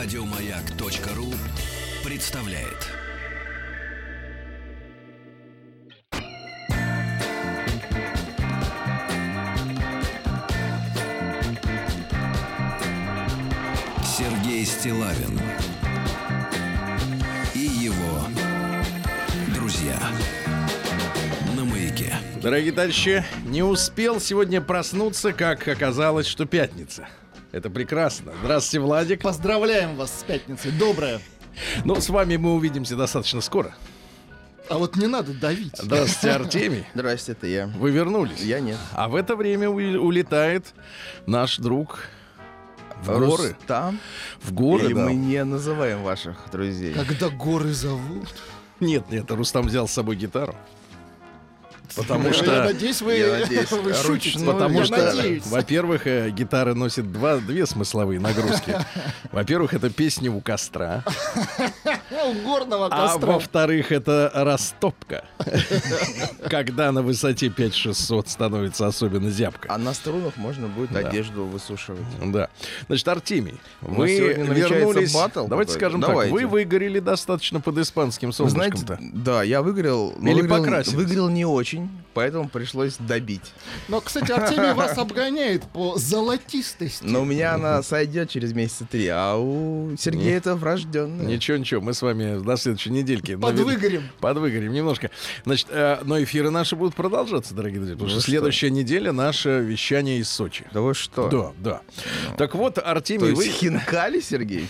Радиомаяк.ру представляет. Сергей Стилавин и его друзья на маяке. Дорогие товарищи, не успел сегодня проснуться, как оказалось, что пятница. Это прекрасно. Здравствуйте, Владик. Поздравляем вас с пятницей. Доброе. Ну, с вами мы увидимся достаточно скоро. А вот не надо давить. Здравствуйте, Артемий. Здрасте, это я. Вы вернулись. Я нет. А в это время улетает наш друг в горы. Там? В горы, Или да. мы не называем ваших друзей? Когда горы зовут. Нет, нет, Рустам взял с собой гитару. Потому Я что... надеюсь, вы, я надеюсь, вы шутите. ручную. Потому я что, надеюсь. во-первых, э, гитара носит два, две смысловые нагрузки. Во-первых, это песня у костра. У горного А костра. во-вторых, это растопка. Когда на высоте 5600 становится особенно зябко. А на струнах можно будет Да. одежду высушивать. Да. Значит, Артемий, вы вернулись... баттл Давайте какой-то. скажем Давайте. так, вы выгорели достаточно под испанским Вы знаете, солнышком-то. да, я выиграл, но Или выиграл, покрасились. выиграл не очень, поэтому пришлось добить. Но, кстати, Артемий вас обгоняет по золотистости. Но у меня она сойдет через месяца три, а у Сергея это врожденное. Ничего, ничего, мы с вами на следующей недельке... Подвыгорим. Подвыгорим немножко. Значит, э, но эфиры наши будут продолжаться, дорогие друзья, потому Ну что следующая неделя наше вещание из Сочи. Да вы что? Да, да. Так вот, Артемий, вы... хинкали, Сергей?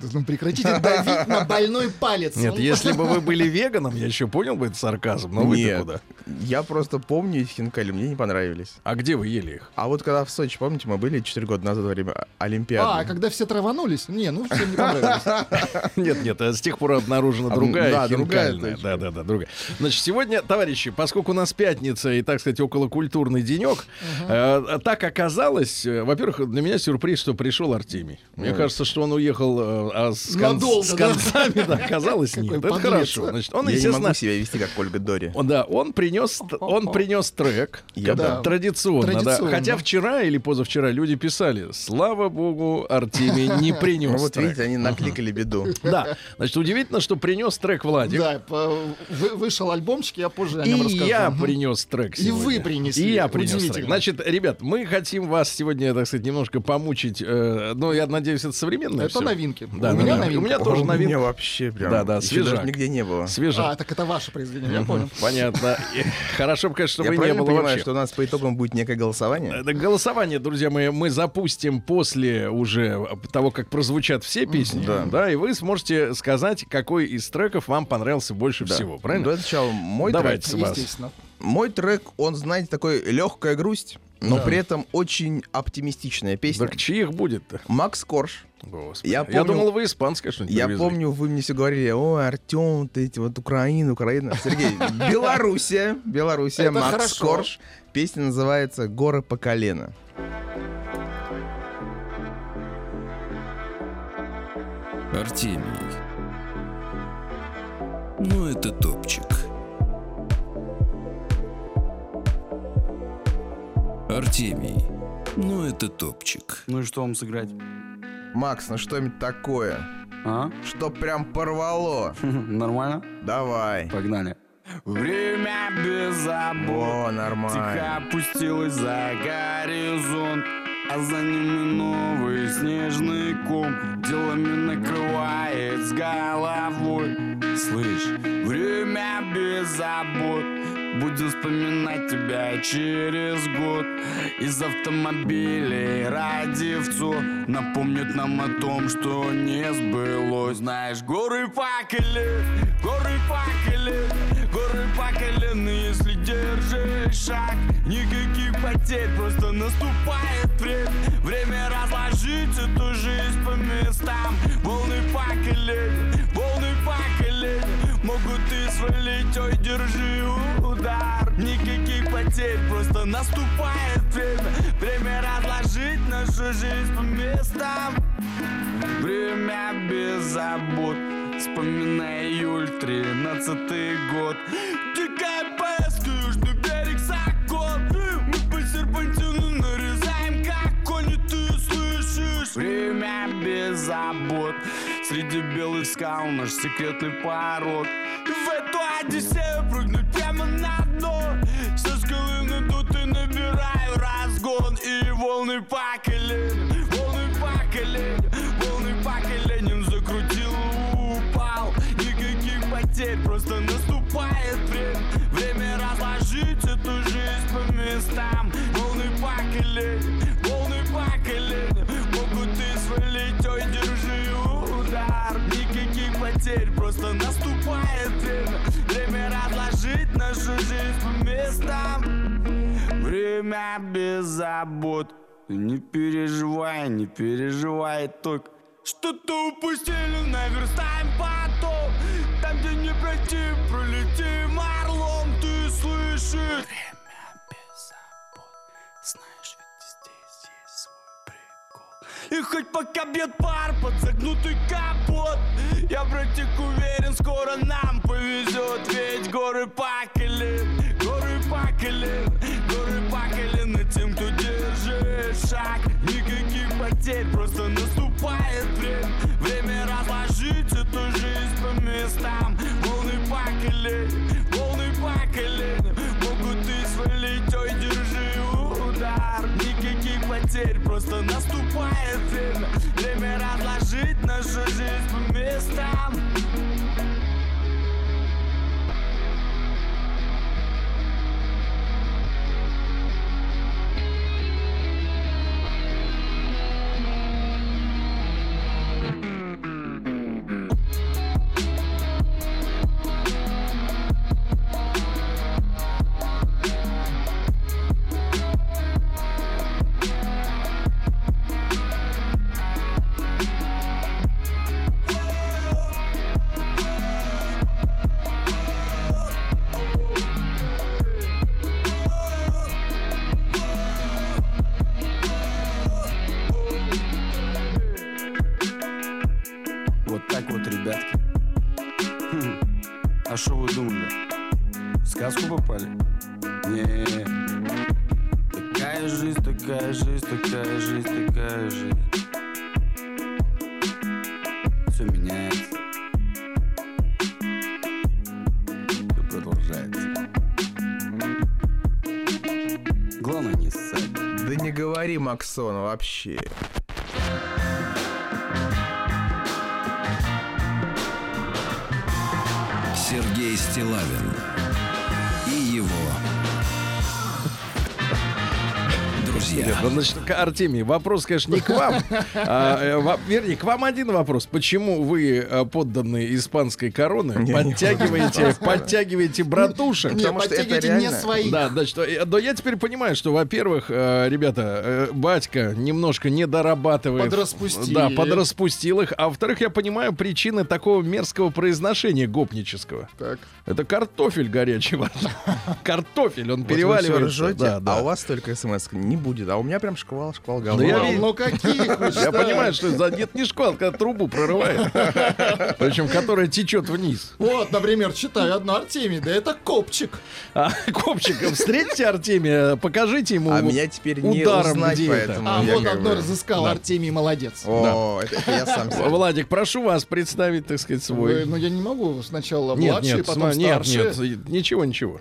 Да ну прекратите давить на больной палец. Нет, Он- если бы вы были веганом, я еще понял бы это сарказм, но Нет. куда? Я просто помню эти хинкали, мне не понравились. А где вы ели их? А вот когда в Сочи, помните, мы были 4 года назад во время Олимпиады? А, когда все траванулись? Не, ну всем не понравилось. Нет, нет, а с тех пор обнаружена А, другая да, другая хинкальная. Да, да, да, другая. Значит, сегодня, товарищи, поскольку у нас пятница и, так сказать, околокультурный денек, э, так оказалось, э, во-первых, для меня сюрприз, что пришел Артемий. Мне кажется, что он уехал э, а с, кон- Надолго, с концами, да, оказалось нет. Какой Это подлец. хорошо. Значит, он, Я не естественно, могу себя вести, как Ольга Дори. он, да, он принес, он принес трек. Я да. Традиционно, да. Хотя вчера или позавчера люди писали, слава богу, Артемий не принес Ну вот трек. видите, они накликали беду. Да, значит, удивительно, что принес трек Владик. Да, вышел альбомчик, я позже о И нем расскажу. я Мгм. принес трек И вы принесли. И я принес трек. Значит, ребят, мы хотим вас сегодня, так сказать, немножко помучить. э, ну, я надеюсь, это современное Это всё. новинки. Да, У меня новинка. У меня тоже новинка. меня вообще прям Да, да, свежак. нигде не было. Свежа. А, так это ваше произведение, я понял. Понятно. Хорошо бы, конечно, чтобы не было понимаю, вообще. что у нас по итогам будет некое голосование? Это голосование, друзья мои, мы запустим после уже того, как прозвучат все песни. Да. Да, и вы сможете сказать, какой из треков вам понравился больше Да. всего. Правильно? Давайте сначала мой Давайте. трек. Вас. Естественно. Мой трек, он, знаете, такой легкая грусть, но при этом очень оптимистичная песня. Так чьих будет-то? Макс Корж. Господи. Я Я помню- думал, вы испанское что-нибудь Я привезли. помню, вы мне все говорили, о, Артем, ты эти вот Украина, Украина. Сергей, Белоруссия, Белоруссия, Макс. Корж. Песня называется «Горы по колено». Артемий. Ну, это топчик. Артемий. Ну, это топчик. Ну и что вам сыграть? Макс, ну что-нибудь такое, А? что прям порвало. Нормально? Давай. Погнали. Время без забот О, нормально. Тихо опустилось за горизонт А за ними новый снежный ком Делами накрывает с головой Слышь, время без забот Будем вспоминать тебя через год. Из автомобилей радивцу Напомнят нам о том, что не сбылось. Знаешь, горы факели, горы факели Горы по колено, если держишь шаг. Никаких потерь, просто наступает время Время разложить эту жизнь по местам. Волны по Могут и свалить, ой, держи удар. Никаких потерь, просто наступает время. Время разложить нашу жизнь по местам. Время без забот. Вспоминай июль, тринадцатый год. Текай поездка, южный берег закон Мы по серпантину нарезаем, как кони, ты слышишь? Время без забот Среди белых скал наш секретный порог И в эту Одиссею прыгнуть прямо на дно. Со скалы надут и набираю разгон. И волны коленям, волны коленям потерь, просто наступает время. Время разложить нашу жизнь по местам Время без забот. Не переживай, не переживай только Что-то упустили, наверстаем потом. Там, где не пройти, пролетим орлом Ты слышишь? И хоть пока бьет пар под загнутый капот. Я, братик, уверен, скоро нам повезет. Ведь горы по колен, горы по колен Горы по колено тем, кто держит шаг. Никаких потерь, просто наступает время. Время разложить эту жизнь по местам. Волны по потерь, просто наступает время. Время разложить нашу жизнь по местам вообще. Значит, к- Артемий, вопрос, конечно, не к вам. а, э, вернее, к вам один вопрос. Почему вы, э, подданные испанской короны, Не, не подтягиваете, подтягиваете братушек? Не, Потому что это подтягивайте не реально- своих. Да, значит, э, да я теперь понимаю, что, во-первых, ребята, батька немножко не дорабатывает. Подраспустили. Да, подраспустил их. А во-вторых, я понимаю причины такого мерзкого произношения гопнического. Так. Это картофель горячий. Картофель, он Вот переваливается. ржете, Да, да. а у вас только смс не будет. А у меня прям шквал, шквал Да говна. я Ну, ви- ну каких Я понимаю, что это за нет не шквал, когда трубу прорывает. Причем, которая течет вниз. Вот, например, читаю одно Артемий, да это копчик. А, Копчик, встретите Артемия, покажите ему А меня теперь не ударом узнать, поэтому А я вот одно разыскал Да. Артемий, молодец. О, это, я сам себе. Владик, прошу вас представить, так сказать, свой. ну я не могу сначала младший, потом сма- нет, старший. нет, ничего, ничего.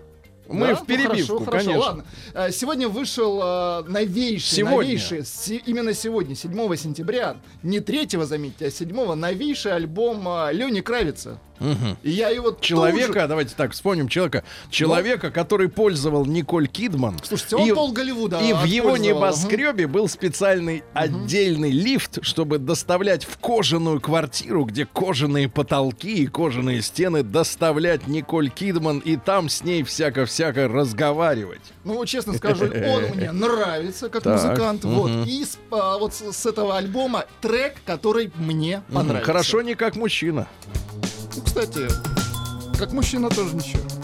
Мы Да? в Ну, перебивку, хорошо, хорошо, конечно. ладно. Э, Сегодня вышел э, новейший, Сегодня. новейший, се- именно сегодня, 7 сентября, не 3 заметьте, а 7 новейший альбом э, Лени Кравица. Мгм. И я его Человека, же- давайте так вспомним человека, человека, который пользовал Николь Кидман. Слушайте, он И- пол Голливуда И в его небоскребе был специальный отдельный лифт, чтобы доставлять в кожаную квартиру, где кожаные потолки и кожаные стены, доставлять Николь Кидман и там с ней всяко-всяко разговаривать. Ну, честно скажу, он мне нравится как Так, музыкант. Вот. И с, а, вот с, с этого альбома трек, который мне понравился. Хорошо не как мужчина. Кстати, как мужчина тоже ничего.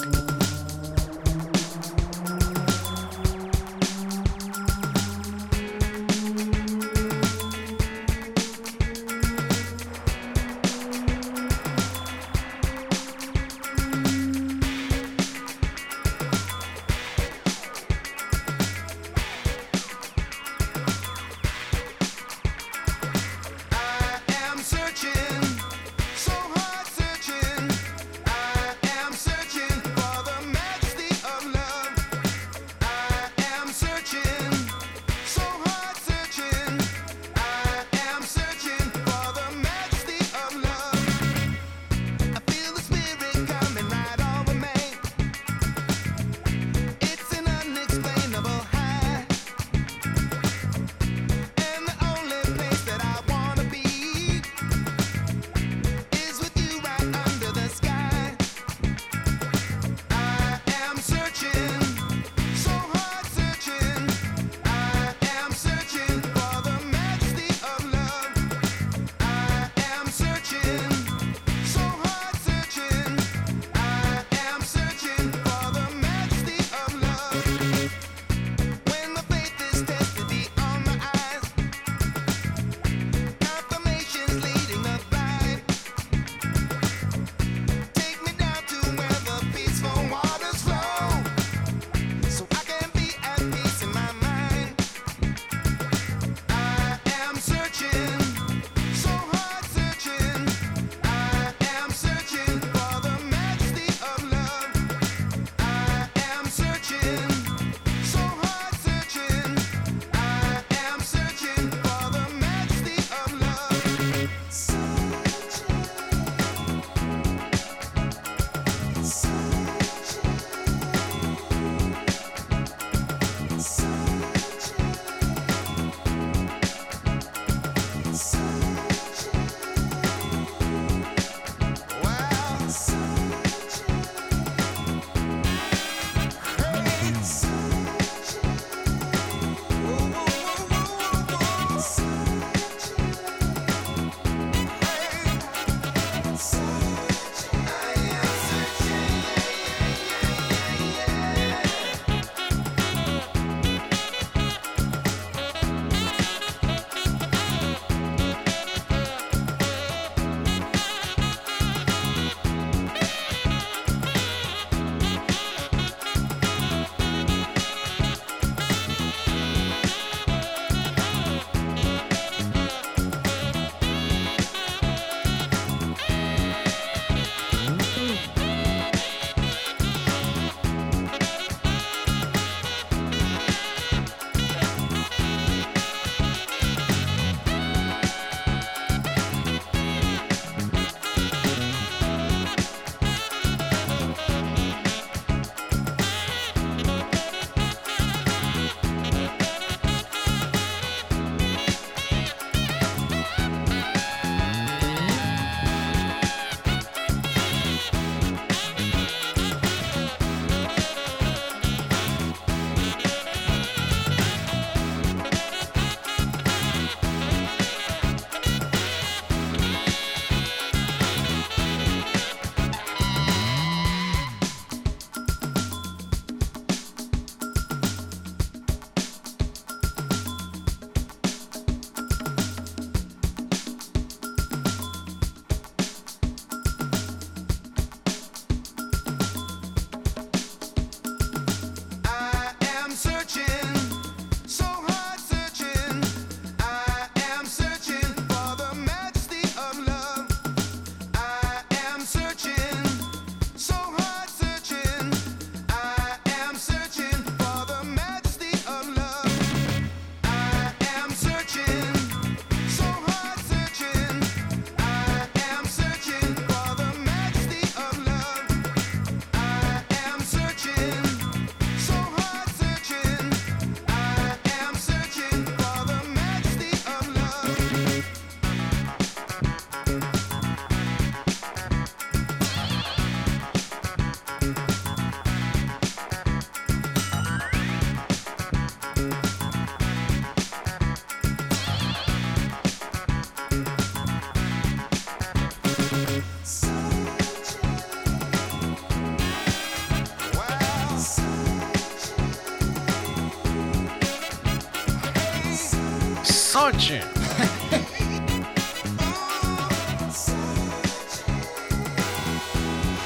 Сочи.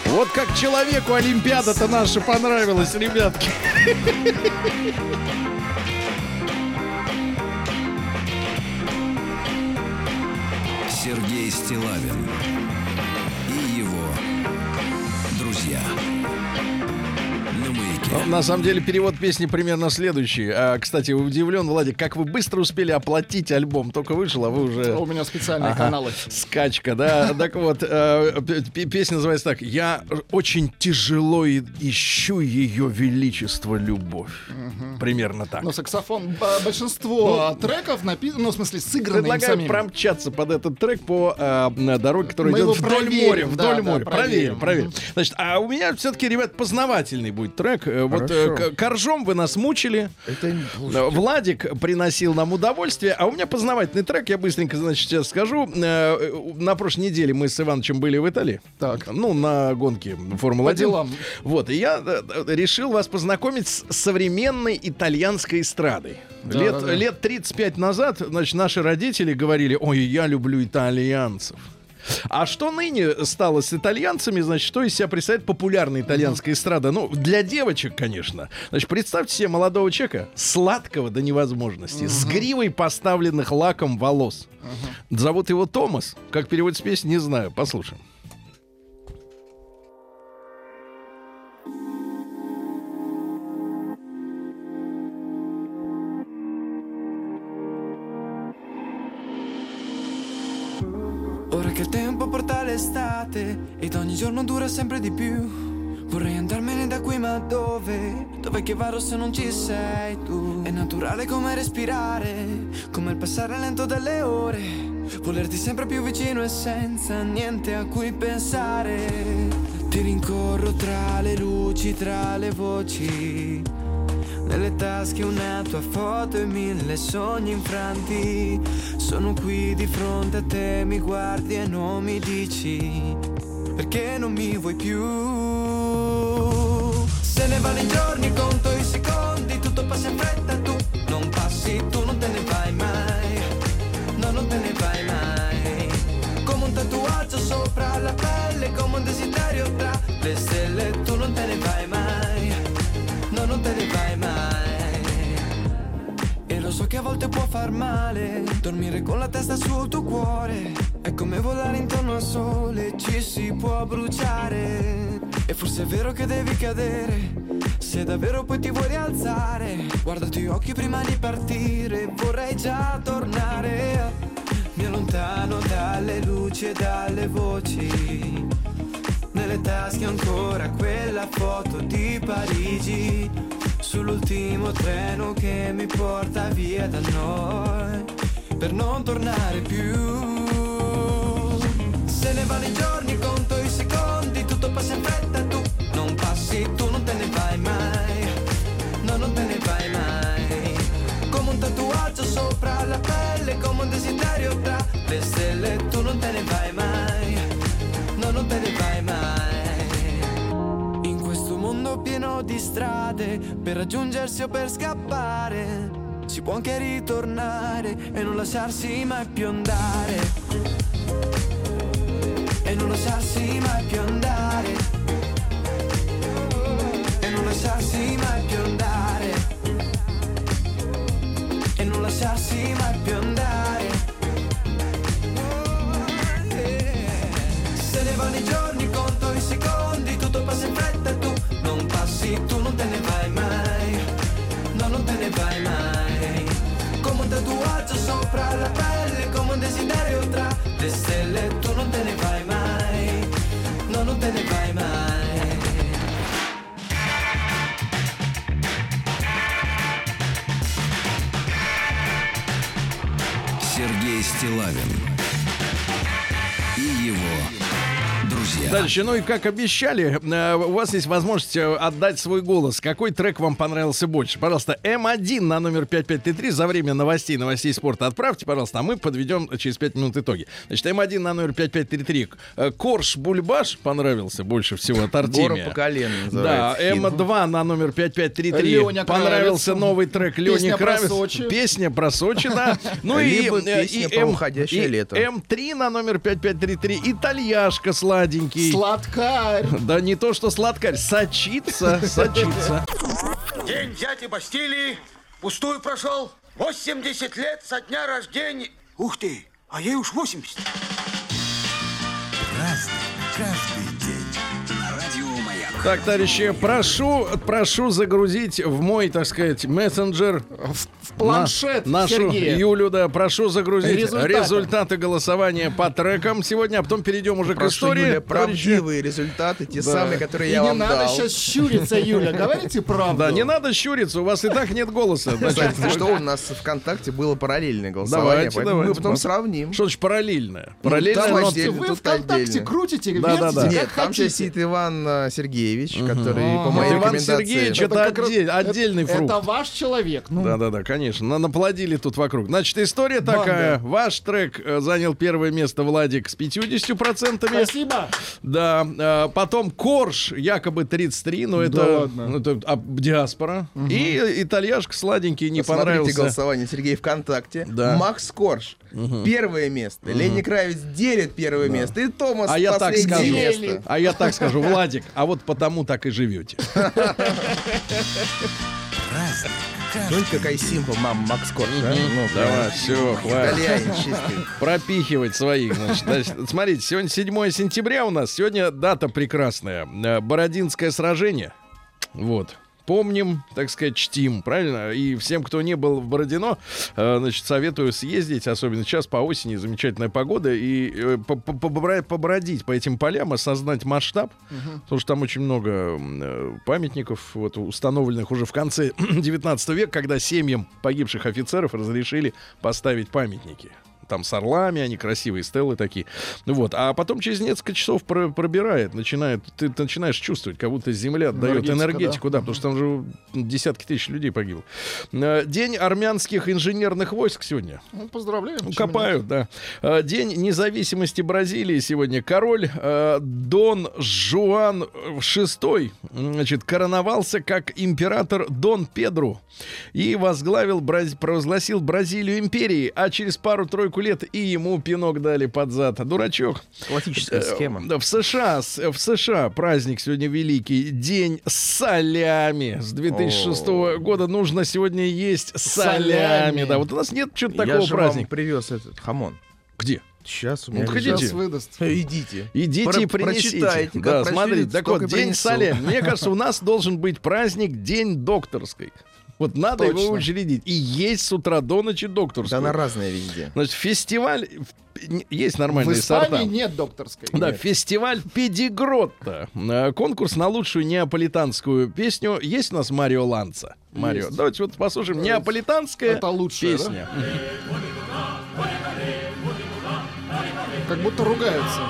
Вот как человеку Олимпиада-то наша понравилась, ребятки. Сергей Стилавин на самом деле перевод песни примерно следующий. А, кстати, удивлен, Владик, как вы быстро успели оплатить альбом. Только вышел, а вы уже... У меня специальные Ага. каналы. Скачка, да. Так вот, э, песня называется так. Я очень тяжело ищу ее величество любовь. Примерно так. Но саксофон, б- большинство треков написано, ну, в смысле, сыграны Предлагаю промчаться под этот трек по э, дороге, которая идет вдоль моря. Вдоль моря. проверим. Проверим, проверим. Значит, а у меня все-таки, ребят, познавательный будет трек. Э, Вот Хорошо. к- коржом вы нас мучили. Это не- Э, Владик приносил нам удовольствие, а у меня познавательный трек, я быстренько, значит, сейчас скажу. Э, На прошлой неделе мы с Ивановичем были в Италии. Так. Ну, на гонке Формулы-1. По делам. Вот, и я решил вас познакомить с современной итальянской эстрадой. Да, лет, да, да. лет 35 назад, значит, наши родители говорили, ой, я люблю итальянцев. А что ныне стало с итальянцами, значит, что из себя представляет популярная итальянская эстрада? Ну, для девочек, конечно. Значит, представьте себе молодого человека, сладкого до невозможности, с гривой поставленных лаком волос. Зовут его Томас. Как переводится песня, не знаю. Послушаем. Ora che il tempo porta l'estate ed ogni giorno dura sempre di più. Vorrei andarmene da qui, ma dove? Dove che vado se non ci sei tu? È naturale come respirare, come il passare lento delle ore. Volerti sempre più vicino e senza niente a cui pensare. Ti rincorro tra le luci, tra le voci. Nelle tasche una tua foto e mille sogni infranti. Sono qui di fronte a te, mi guardi e non mi dici perché non mi vuoi più. Se ne vanno i giorni, conto i secondi, tutto passa in fretta, tu non passi, tu non te ne vai mai. No, non te ne vai mai. Come un tatuaggio sopra la pelle, come un desiderio tra te ne mai. E lo so che a volte può far male Dormire con la testa sul tuo cuore. È come volare intorno al sole Ci si può bruciare. E forse è vero che devi cadere Se davvero poi ti vuoi rialzare. Guardati gli occhi prima di partire Vorrei già tornare. Mi allontano dalle luci e dalle voci. Nelle tasche ancora quella foto di Parigi Sull'ultimo treno che mi porta via da noi Per non tornare più. Se ne vanno i giorni, conto i secondi Tutto passa in fretta, tu non passi, tu non te ne vai mai. No, non te ne vai mai. Come un tatuaggio sopra la pelle Come un desiderio tra le stelle Tu non te ne vai mai di strade Per raggiungersi o per scappare. Si può anche ritornare E non lasciarsi mai più andare. E non lasciarsi mai più andare. E non lasciarsi mai più andare. E non lasciarsi mai più andare Стилавин Дальше, ну и как обещали, э, у вас есть возможность э, отдать свой голос. Какой трек вам понравился больше? Пожалуйста, М1 на номер 5533 за время новостей, новостей спорта отправьте, пожалуйста, а мы подведем через 5 минут итоги. Значит, М1 на номер 5533. Э, Корж Бульбаш понравился больше всего от Гора по колено Да, называется. хит. М2 на номер 5533. Лёня Понравился Кравец. новый трек Лёни про Кравец. Сочи. Песня про Сочи, да. Ну и, и про М- и лето. М3 на номер 5533. Итальяшка сладенький. Сладкарь. Да не то, что сладкарь, сочится, сочится. День дяди Бастилии пустую прошел. 80 лет со дня рождения. Ух ты, а ей уж 80. Разный, каждый Так, товарищи, прошу, прошу загрузить в мой, так сказать, мессенджер В планшет на- нашу Сергея. Юлю, да, прошу загрузить Результаты. результаты голосования по трекам сегодня, а потом перейдем уже к Прошу, истории. Юля, Товарищи, правдивые результаты, те самые, которые И я не вам надо дал. сейчас щуриться, Юля. Говорите правду. Да, не надо щуриться, у вас и так нет голоса. Значит, Кстати, что у нас ВКонтакте было параллельное голосование, Давайте, поэтому давайте. мы потом сравним. Что значит параллельное? Параллельное, там но- вы ВКонтакте крутите, Да, да, вертите, да. Нет, там сейчас сидит Иван э, Сергеевич, который по А, моей Иван рекомендации... Сергеевич, это раз- отдель- это- отдельный фрукт. Это ваш человек. Ну, Да-да-да, конечно. На- Наплодили тут вокруг. Значит, история Банда. такая. Ваш трек э, занял первое место Владик с 50%. спасибо. Да. э, Потом Корж, якобы 33, но это, ладно. ну, это а, диаспора. И итальяшка сладенький не Посмотрите понравился. голосование Сергей ВКонтакте. Да. Макс Корж. Первое место. Ленни Кравец делит первое место. И Томас А я так последнее скажу. место. А я так скажу, Владик, а вот потому так и живете. Каждый Ну, какая симпл, мам, Макс Корж, а? Ну, Давай, все, хватит. Пропихивать своих. Значит, Значит, смотрите, сегодня 7 сентября у нас. Сегодня дата прекрасная. Бородинское сражение. Вот. Помним, так сказать, чтим, правильно? И всем, кто не был в Бородино, э, значит, советую съездить, особенно сейчас по осени, замечательная погода, и э, побродить по этим полям, осознать масштаб, потому что там очень много э, памятников, вот, установленных уже в конце 19 века, когда семьям погибших офицеров разрешили поставить памятники там с орлами, они красивые, стеллы такие. Ну Вот. А потом через несколько часов про- пробирает, начинает, ты, начинаешь чувствовать, как будто земля дает энергетику, да, потому что там же десятки тысяч людей погибло. Э, День армянских инженерных войск сегодня. Ну, поздравляю. Ну, Копают, да. Э, День независимости Бразилии сегодня. Король э, Дон Жуан VI значит, короновался как император Дон Педро и возглавил, провозгласил Бразилию империей, а через пару-тройку лет и ему пинок дали под зад. Дурачок. Классическая схема. Да, в США, в США праздник сегодня великий. День солями. С 2006 года нужно сегодня есть солями. Солями. Да, вот у нас нет что-то Я такого же праздника. привез этот хамон. Где? Сейчас у Ну, меня хотите? Сейчас выдаст. Идите. Идите Про- и принесите. прочитайте, да, смотрите. Так вот, день солями. Мне кажется, у нас должен быть праздник День докторской. Вот надо его Точно. учредить. И есть с утра до ночи Да докторскую. она разная везде. Значит, фестиваль... в- Есть В нормальные сорта. Испании нет докторской. Да, фестиваль Педигротта. Э, Конкурс на лучшую неаполитанскую песню. Есть у нас Марио Ланца? Марио. Есть. Давайте вот послушаем. Неаполитанская Это лучшая, да? песня. Как будто ругаются.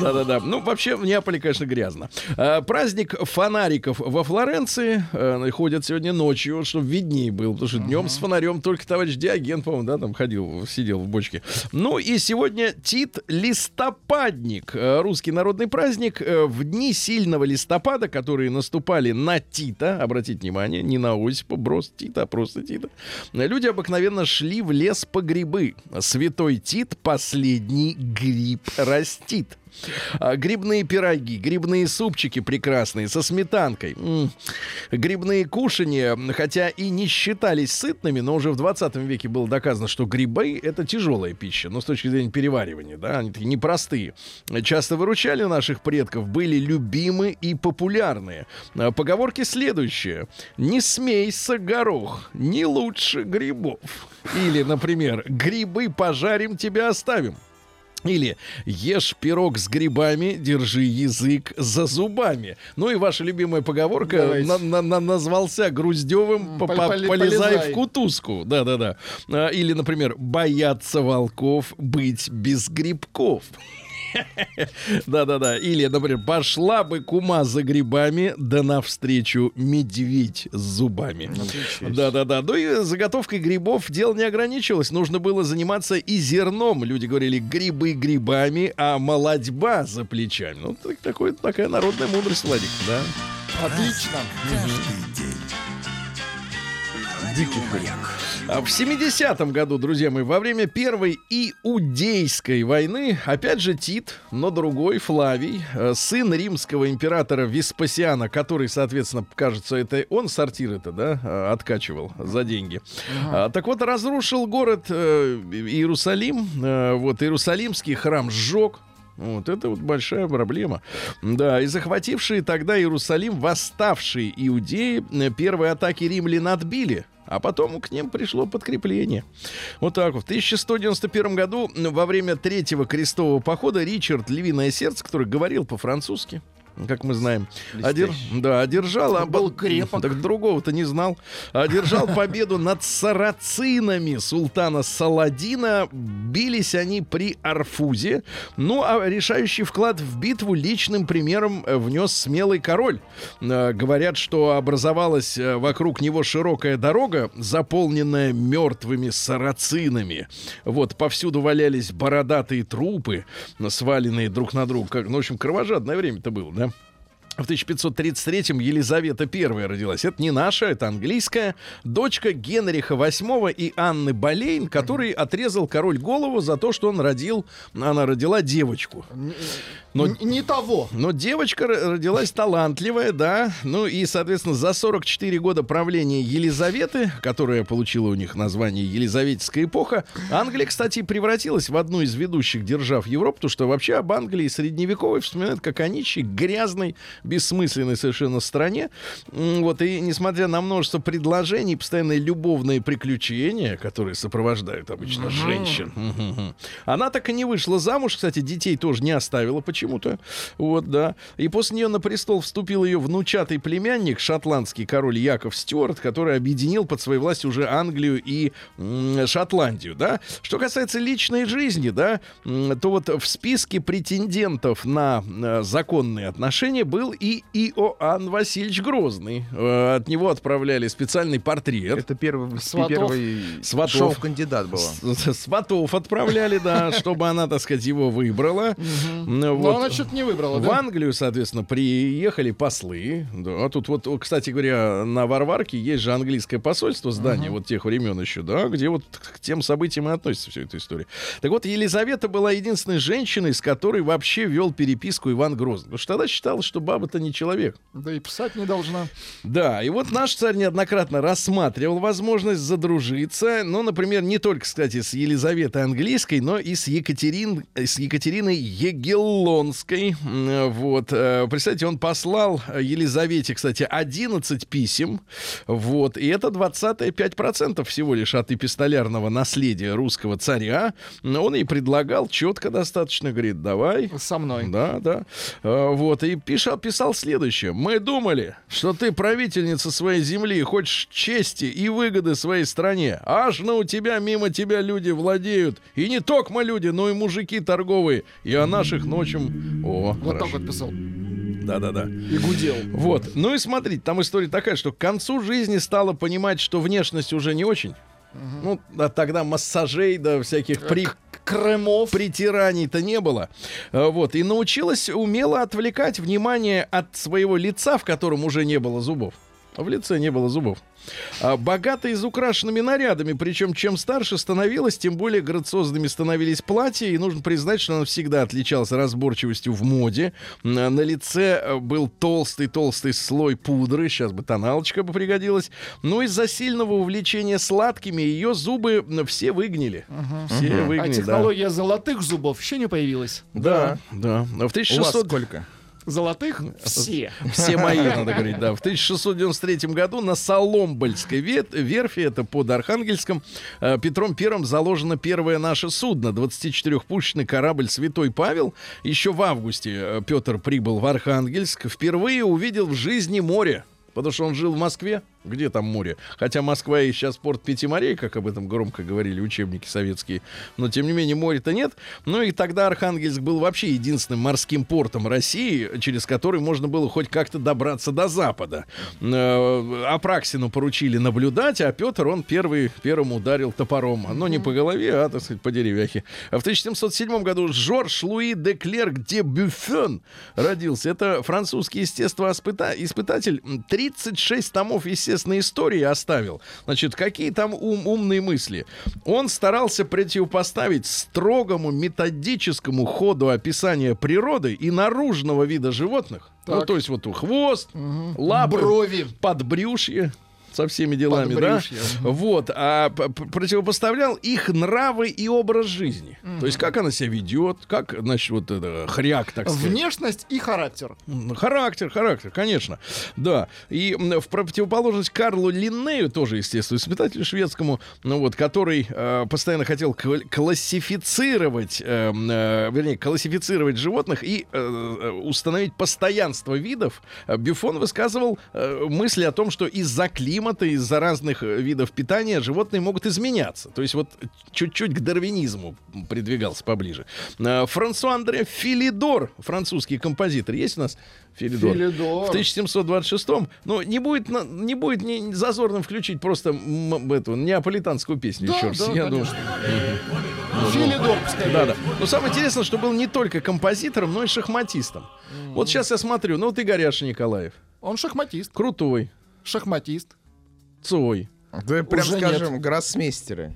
Да-да-да. Ну, вообще, в Неаполе, конечно, грязно. А, праздник фонариков во Флоренции э, ходят сегодня ночью, чтобы виднее было, потому что днем с фонарем только товарищ Диоген, по-моему, да, там ходил, сидел в бочке. Ну, и сегодня Тит Листопадник, э, русский народный праздник. Э, В дни сильного листопада, которые наступали на Тита, обратите внимание, не на Осипа, брос Тита, а просто Тита, люди обыкновенно шли в лес по грибы. Святой Тит последний гриб растит. А, Грибные пироги, грибные супчики прекрасные со сметанкой. Грибные кушания, хотя и не считались сытными, но уже в 20 веке было доказано, что грибы — это тяжелая пища, но с точки зрения переваривания, да, они такие непростые. Часто выручали наших предков, были любимы и популярные. А, Поговорки следующие. «Не смейся, горох, не лучше грибов». Или, например, «Грибы пожарим, тебя оставим». Или ешь пирог с грибами, держи язык за зубами. Ну и ваша любимая поговорка на- на- на- назвался Груздевым, по- по- полезай полезай. в кутузку. Да-да-да. А, Или, например, бояться волков быть без грибков. Да-да-да. Или, например, пошла бы кума за грибами, да навстречу медведь с зубами. Да-да-да. Ну и заготовкой грибов дело не ограничивалось. Нужно было заниматься и зерном. Люди говорили грибы грибами, а молодьба за плечами. Ну, так- такой, такая народная мудрость, Владик, да? Отлично. А В 70-м году, друзья мои, во время первой Иудейской войны, опять же Тит, но другой, Флавий, э, сын римского императора Веспасиана, который, соответственно, кажется, это он сортир это, да, э, откачивал за деньги. А, Так вот, разрушил город э, Иерусалим, вот, Иерусалимский храм сжег, вот это вот большая проблема. Да, и захватившие тогда Иерусалим восставшие иудеи первые атаки римлян отбили. А потом к ним пришло подкрепление. Вот так. В 1191 году во время третьего крестового похода Ричард Львиное Сердце, который говорил по-французски, как мы знаем, одер... да, одержал... а Был крепок. Так другого-то не знал. Одержал победу над сарацинами султана Саладина. Бились они при Арфузе. Ну, а решающий вклад в битву личным примером э, внес смелый король. Э, Говорят, что образовалась э, вокруг него широкая дорога, заполненная мертвыми сарацинами. Вот, повсюду валялись бородатые трупы, сваленные друг на друга. Ну, в общем, кровожадное время-то было, да? В 1533-м Елизавета I родилась. Это не наша, это английская. Дочка Генриха VIII и Анны Болейн, который отрезал король голову за то, что он родил, она родила девочку. Но- Н- Не того. Но девочка родилась талантливая, да. Ну и, соответственно, за 44 года правления Елизаветы, которая получила у них название Елизаветская эпоха, Англия, кстати, превратилась в одну из ведущих держав Европы, потому что вообще об Англии средневековой вспоминают как о нищей, грязной, бессмысленной совершенно стране. Вот, и несмотря на множество предложений, постоянные любовные приключения, которые сопровождают обычно женщин, мгм. она так и не вышла замуж, кстати, детей тоже не оставила почему-то. Вот, да. И после нее на престол вступил ее внучатый племянник, шотландский король Яков Стюарт, который объединил под своей властью уже Англию и м, Шотландию, да. Что касается личной жизни, да, то вот в списке претендентов на э, законные отношения был и Иоанн Васильевич Грозный. Э, От него отправляли специальный портрет. Это первый, Сватов. первый Сватов. шоу-кандидат был. Сватов отправляли, да, чтобы она, так сказать, его выбрала. Ну, Но она что-то не выбрала, В? Англию, соответственно, приехали послы. Да, тут вот, кстати говоря, на Варварке есть же английское посольство, здание вот тех времен еще, да, где вот к тем событиям и относится вся эта история. Так вот, Елизавета была единственной женщиной, с которой вообще вел переписку Иван Грозный. Потому что тогда считалось, что баба-то не человек. Да и писать не должна. Да, и вот наш царь неоднократно рассматривал возможность задружиться, ну, например, не только, кстати, с Елизаветой Английской, но и с, Екатерин, э, с Екатериной Егеллонской. М, Вот, э, представьте, он послал Елизавете, кстати, 11 писем, вот, и это 25% всего лишь от эпистолярного наследия русского царя. Он ей предлагал четко достаточно, говорит, давай, Со мной. да, да. Вот, и писал, писал следующее. Мы думали, что ты правительница своей земли, хочешь чести и выгоды своей стране. Аж на у тебя, мимо тебя люди владеют. И не только мы люди, но и мужики торговые. И о наших ночем... О, Вот так хорошо. вот писал. Да-да-да. И гудел. Вот. Ну и смотрите, там история такая, что к концу жизни стала понимать, что внешность уже не очень. Ну, а тогда массажей, да, всяких при, Крымов. притираний-то не было. А, Вот. И научилась умело отвлекать внимание от своего лица, в котором уже не было зубов. В лице не было зубов. А, богато изукрашенными нарядами, причем чем старше становилась, тем более грациозными становились платья, и нужно признать, что она всегда отличалась разборчивостью в моде. М, На лице э, был толстый-толстый слой пудры, сейчас бы тоналочка бы пригодилась. Но из-за сильного увлечения сладкими ее зубы все выгнили. Все А выгнили, да. технология золотых зубов еще не появилась. Да, да. А В У вас 1600... сколько? Золотых? Все. Все мои, надо говорить, да. В 1693 году на Соломбольской вет- верфи, это под Архангельском, э, Петром Первым заложено первое наше судно, 24-пушечный корабль «Святой Павел». Еще в августе э, Петр прибыл в Архангельск, впервые увидел в жизни море. Потому что он жил в Москве. Где там море? Хотя Москва и сейчас порт пяти морей, как об этом громко говорили учебники советские. Но, тем не менее, моря-то нет. Ну и тогда Архангельск был вообще единственным морским портом России, через который можно было хоть как-то добраться до Запада. Э, Апраксину поручили наблюдать, а Петр, он первый, первым ударил топором. Но не по голове, а, так сказать, по деревяхе. А в 1707 году Жорж Луи де Клерк де Бюффен родился. Это французский естествоиспытатель. 36 томов естественной истории оставил. Значит, какие там ум, умные мысли? Он старался противопоставить строгому методическому ходу описания природы и наружного вида животных. Ну, Так. то есть вот хвост, лапы, Брови. подбрюшье со всеми делами, да? Вот, а противопоставлял их нравы и образ жизни. То есть как она себя ведет, как, значит, вот это хряк, так сказать. Внешность и характер. Характер, характер, конечно. Да. И в противоположность Карлу Линнею, тоже, естественно, испытателю шведскому, ну вот, который э, постоянно хотел классифицировать, э, э, вернее, классифицировать животных и э, э, установить постоянство видов, э, Бюфон высказывал э, мысли о том, что из-за климата, из-за разных э, видов питания животные могут изменяться. То есть вот чуть-чуть к дарвинизму придвигался поближе. Э, Франсуа Андре Филидор, французский композитор, есть у нас Филидор? Филидор. В 1726-м, ну, не будет, не будет не зазорным включить просто эту неаполитанскую песню Да, еще раз. да, Я думаю, конечно. Филидор, пускай да, да. Но самое интересное, что был не только композитором, но и шахматистом. Вот сейчас я смотрю, ну, вот Игорь Яша Николаев. Он шахматист. Крутой, Шахматист. Цой. Да, прям Уже скажем, гроссмейстеры.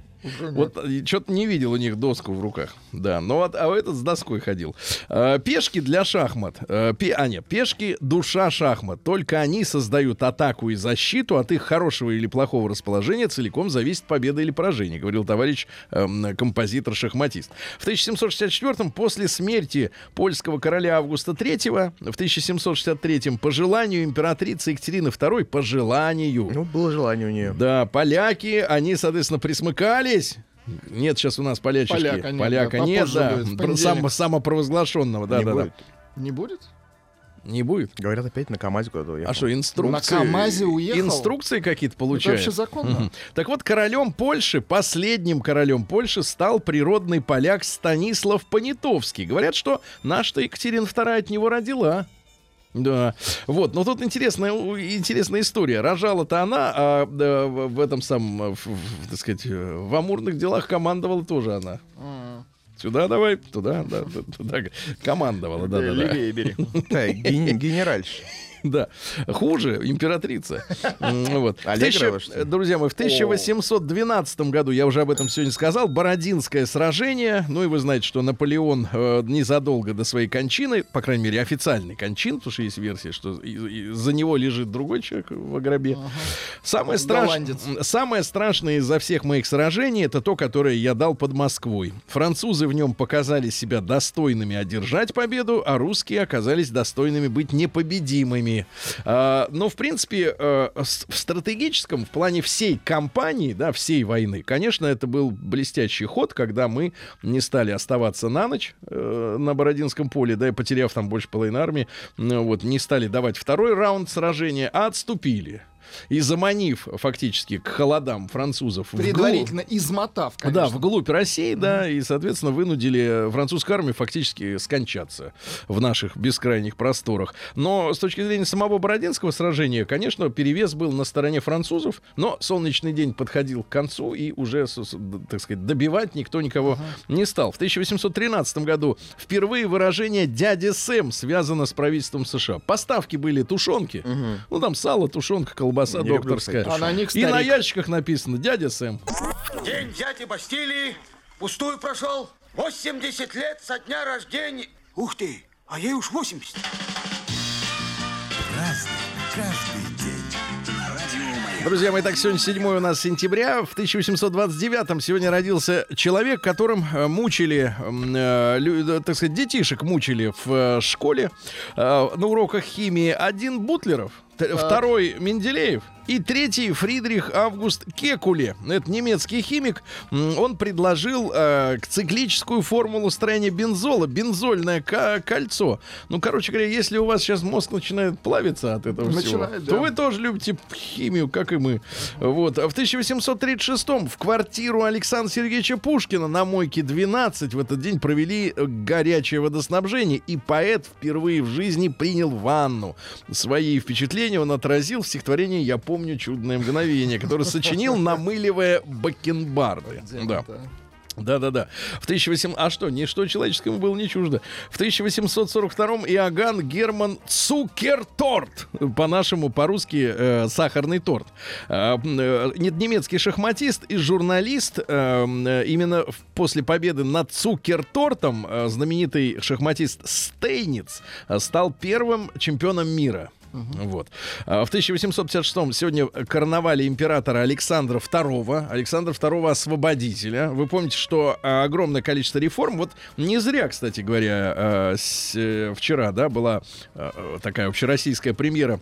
Вот что-то не видел у них доску в руках. Да, но вот, а этот с доской ходил. А, пешки для шахмат. Пе- а, нет, пешки душа шахмат. Только они создают атаку и защиту. От их хорошего или плохого расположения целиком зависит победа или поражение, говорил товарищ эм, композитор-шахматист. В 1764-м, после смерти польского короля Августа III, в 1763-м, по желанию императрицы Екатерины II, по желанию, Ну, было желание у нее. да, поляки, они, соответственно, присмыкались. Нет, сейчас у нас полячишки. Поляка нет, Поляка да, нет, да. само- самопровозглашенного, да, Не да, будет. Не будет? да. Не будет. Говорят, опять на КамАЗе куда-то уехал. А что, инструкции? На КамАЗе уехал? Инструкции какие-то Это получают? вообще законно? Мгм. Так вот, королем Польши, последним королем Польши стал природный поляк Станислав Понятовский. Говорят, что наша Екатерина II от него родила. Да, вот, но тут интересная, интересная история. Рожала-то она, а да, в в этом самом, э, в- в, так сказать, э, в амурных делах командовала тоже она. Сюда давай, туда, да, да, туда. Командовала, да, да, да. Левее бери. Генеральша. Да. Хуже императрица. Вот. В Аллегрова, тысяча- что ли? Друзья мои, в 1812 году, я уже об этом сегодня сказал, Бородинское сражение. Ну и вы знаете, что Наполеон э, незадолго до своей кончины, по крайней мере, официальной кончины, потому что есть версия, что и- и за него лежит другой человек в гробе. Самое, страш- Голландец. м, Самое страшное из-за всех моих сражений это то, которое я дал под Москвой. Французы в нем показали себя достойными одержать победу, а русские оказались достойными быть непобедимыми. А, но, в принципе, э, в стратегическом, в плане всей кампании, да, всей войны, конечно, это был блестящий ход, когда мы не стали оставаться на ночь э, на Бородинском поле, да, и потеряв там больше половины армии, ну, вот, не стали давать второй раунд сражения, а отступили. И заманив фактически к холодам французов вглубь- Предварительно измотав, да, конечно. вглубь России, да, и, соответственно, вынудили французскую армию фактически скончаться в наших бескрайних просторах. Но с точки зрения самого Бородинского сражения, конечно, перевес был на стороне французов, но солнечный день подходил к концу, и уже, так сказать, добивать никто никого не стал. В 1813 году впервые выражение «дядя Сэм» связано с правительством США. Поставки были тушенки, ну, там сало, тушенка, колбаса Не люблю, докторская. кстати, А на них и на старик. ящиках написано «дядя Сэм». День взятия Бастилии пустую прошел. 80 лет со дня рождения. Ух ты, а ей уж 80. Разный, каждый. Друзья мои, так сегодня 7 у нас сентября. В 1829-м сегодня родился человек, которым э, мучили, э, лю- э, так сказать, детишек мучили в э, школе э, на уроках химии. Один Бутлеров, второй Менделеев, И третий Фридрих Август Кекуле. Это немецкий химик. Он предложил э, циклическую формулу строения бензола. Бензольное кольцо. Ну, короче говоря, если у вас сейчас мозг начинает плавиться от этого всего, Начинает, то да. вы тоже любите химию, как и мы. Вот. А в 1836 в квартиру Александра Сергеевича Пушкина на Мойке 12 в этот день провели э, горячее водоснабжение, и поэт впервые в жизни принял ванну. Свои впечатления он отразил в стихотворении «Я помню чудное мгновение», которое сочинил, намыливая бакенбарды. Да. Да-да-да. В 1800... А что, ничто человеческому было не чуждо. В 1842-м Иоганн Герман Цукерторт. По-нашему, по-русски, э, сахарный торт. Э, э, не- немецкий шахматист и журналист. э, э, именно после победы над Цукертортом э, знаменитый шахматист Стейниц э, стал первым чемпионом мира. Вот. А В 1856 сегодня карнавале императора Александра II, Александра II Освободителя. Вы помните, что а, огромное количество реформ, вот не зря, кстати говоря, а, э, вчера, да, была такая общероссийская премьера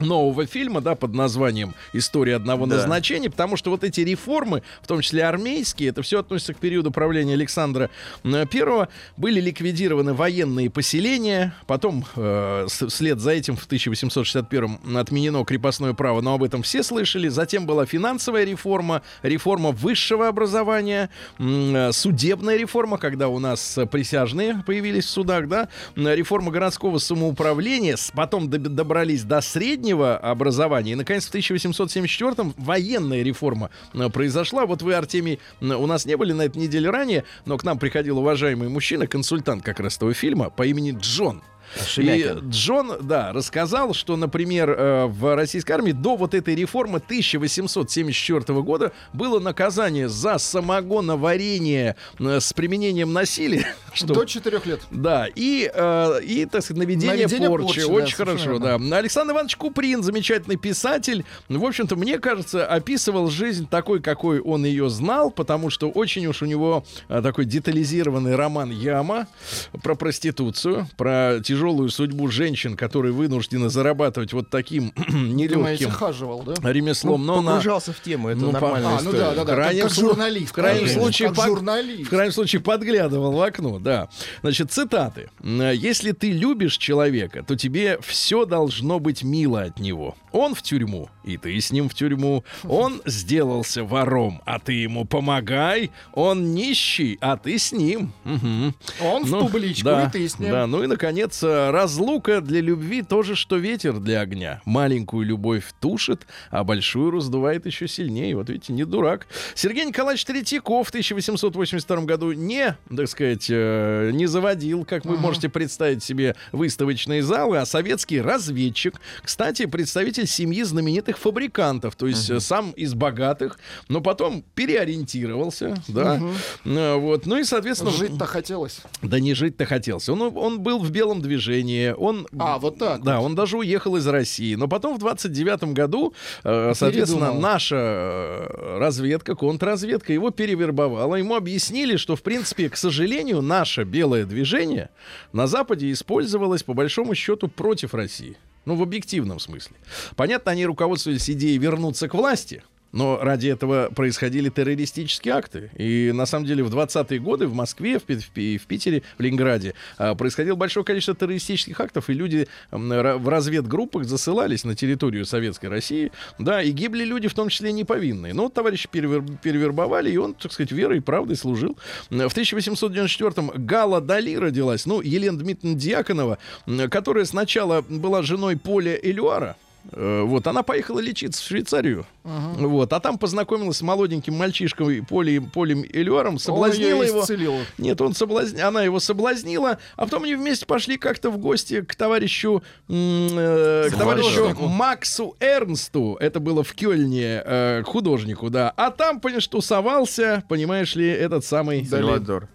нового фильма, да, под названием «История одного Да. назначения», потому что вот эти реформы, в том числе армейские, это все относится к периоду правления Александра I, были ликвидированы военные поселения, потом э, вслед за этим в 1861 отменено крепостное право, но об этом все слышали, затем была финансовая реформа, реформа высшего образования, э, судебная реформа, когда у нас э, присяжные появились в судах, да, м, реформа городского самоуправления, потом доб- добрались до среднего образования, и, наконец, в 1874 военная реформа э, произошла. Вот вы, Артемий, м, у нас не были на этой неделе ранее, но к нам приходил уважаемый мужчина, консультант как раз этого фильма по имени Джон. И Шемякин. Джон, да, рассказал, что, например, э, в российской армии до вот этой реформы 1874 года было наказание за самогоноварение э, с применением насилия. Что До 4 лет. да, и, э, и, так сказать, наведение, Наведение порчи. порчи, да, Очень совершенно хорошо, да. Александр Иванович Куприн, замечательный писатель. В общем-то, мне кажется, описывал жизнь такой, какой он ее знал, потому что очень уж у него такой детализированный роман «Яма» про проституцию, про тяжелую судьбу женщин, которые вынуждены зарабатывать вот таким нелегким хаживал, да? ремеслом. Ну, но на- погружался в тему, это Ну, нормальная А, ну да, да, да. В крайнем как, как журналист. в крайнем случае как под- журналист. В крайнем случае подглядывал в окно, да. Значит, цитаты. М, Если ты любишь человека, то тебе все должно быть мило от него. Он в тюрьму, и ты с ним в тюрьму. Он сделался вором, а ты ему помогай. Он нищий, а ты с ним. Мгм. Он в Ну, публичку, да, и ты с ним. Да, ну и, наконец, э, разлука для любви тоже, что ветер для огня. Маленькую любовь тушит, а большую раздувает еще сильнее. Вот видите, не дурак. Сергей Николаевич Третьяков в 1882 году не, так сказать, э, не заводил, как вы можете представить себе, выставочные залы, а советский разведчик. Кстати, представитель семьи знаменитых фабрикантов, то есть э, сам из богатых, но потом переориентировался, да. Э, Вот, ну и, соответственно... Жить-то хотелось. Да не жить-то хотелся. Он, он был в белом движении. Он, А, вот так Да, вот. он даже уехал из России. Но потом в 29 году, э, соответственно, Передумал. наша э, разведка, контрразведка его перевербовала. Ему объяснили, что, в принципе, к сожалению, наше белое движение на Западе использовалось, по большому счету, против России. Ну, в объективном смысле. Понятно, они руководствовались идеей вернуться к власти. Но ради этого происходили террористические акты. И на самом деле в 20-е годы в Москве, в, Пи- в Пи- в Питере, в Ленинграде а, происходило большое количество террористических актов, и люди в разведгруппах засылались на территорию Советской России, да, и гибли люди, в том числе неповинные. Но вот перевер- перевербовали, и он, так сказать, верой и правдой служил. В 1894-м Гала Дали родилась, ну, Елена Дмитриевна Дьяконова, которая сначала была женой Поля Элюара, Вот, она поехала лечиться в Швейцарию. Вот, а там познакомилась с молоденьким мальчишкой Полем, Полем Элюаром, соблазнила Он его. исцелил. Нет, он соблазн... она его соблазнила, а потом они вместе пошли как-то в гости к товарищу, э, к товарищу. Максу Эрнсту. Это было в Кёльне, э, к художнику, да. А там, понимаешь, тусовался, понимаешь ли, этот самый... Сальвадор.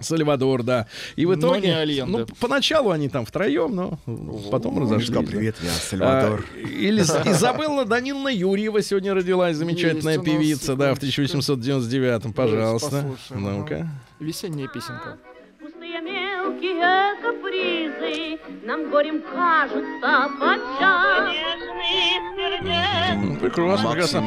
Сальвадор, да. И в Но итоге... не Альенде. ну, поначалу они там втроем, но потом разошлись. да. Привет, я Сальвадор. А, или Изабелла Даниловна Юрьева сегодня родилась, замечательная Есть певица, да, в секундочку. 1899-м, пожалуйста. послушаем, Ну-ка. Весенняя песенка. Пустые мелкие капризы Нам горем кажутся подчас Прекрасно, прекрасно.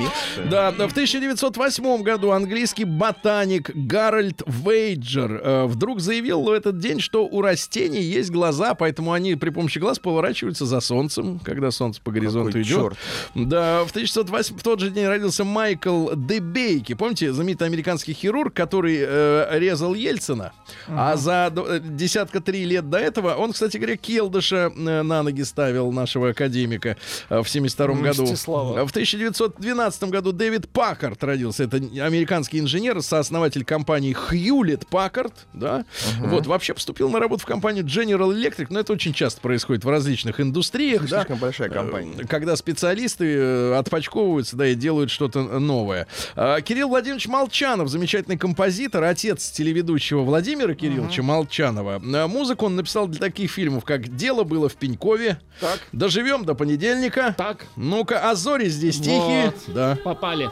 Да, да, в 1908 году английский ботаник Гарольд Вейджер э, вдруг заявил в этот день, что у растений есть глаза, поэтому они при помощи глаз поворачиваются за солнцем, когда солнце по горизонту Какой идет. чёрт. Да, в 1908 в тот же день родился Майкл Дебейки. Помните, знаменитый американский хирург, который э, резал Ельцина, а за десятка три лет до этого он, кстати говоря, Келдыша э, на ноги ставил нашего академика э, в 72 году. Мстислава. В 1912 году Дэвид Паккарт родился. Это американский инженер, сооснователь компании Хьюлет Паккарт. Да? Вот, вообще поступил на работу в компанию General Electric, но это очень часто происходит в различных индустриях. да. Слишком большая компания. Э, Когда специалисты э, отпочковываются, да, и делают что-то новое. Кирилл Владимирович Молчанов, замечательный композитор, отец телеведущего Владимира Кирилловича Молчанова. А, Музыку он написал для таких фильмов, как «Дело было в Пенькове», Так. «Доживем до понедельника», Так, «Ну-ка, а зори здесь тихие». Вот. Да. попали.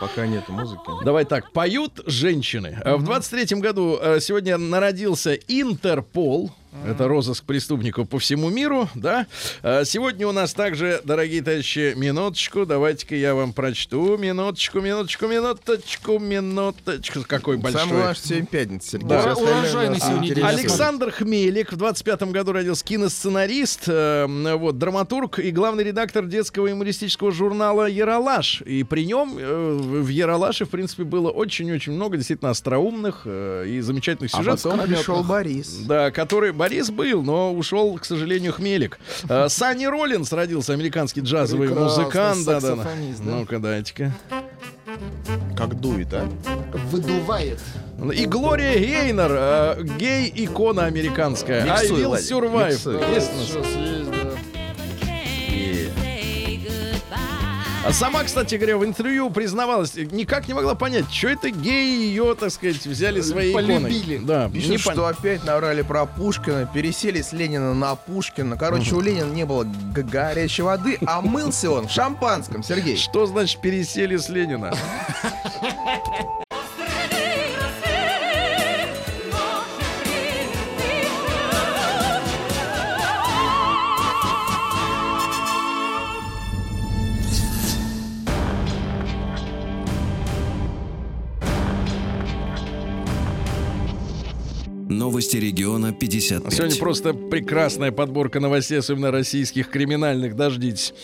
Пока нет музыки. Давай так, поют женщины. А В 23-м году э, сегодня народился Интерпол. Это розыск преступников по всему миру, да. А Сегодня у нас также, дорогие товарищи, минуточку, давайте-ка я вам прочту. Минуточку, минуточку, минуточку, минуточку. Какой большой. Главное, что сегодня пятница, Сергей. Да. Урожайный сегодня. Александр Хмелик в 25-м году родился киносценарист, э, вот, драматург и главный редактор детского юмористического журнала «Яралаш». И при нем э, в «Яралаше», в принципе, было очень-очень много действительно остроумных э, и замечательных А сюжетов. потом пришел Борис. Да, который Борис был, но ушел, к сожалению, Хмелик. Э, Санни Роллинс родился, американский джазовый Прекрасный музыкант. Да, да. Ну-ка, дайте-ка. Как дует, а? Выдувает. И Глория Гейнер, э, гей-икона американская. I Миксуй, will Владик, survive. миксуй. Есть есть, да. Сама, кстати говоря, в интервью признавалась, никак не могла понять, что это геи ее, так сказать, взяли своей Полюбили. иконой. Да, Пишут, не что пон- опять наврали про Пушкина, пересели с Ленина на Пушкина. Короче, у Ленина не было горячей воды, а мылся он в шампанском, Сергей. Что значит пересели с Ленина? Новости региона 55. Сегодня просто прекрасная подборка новостей, особенно российских криминальных. Дождитесь.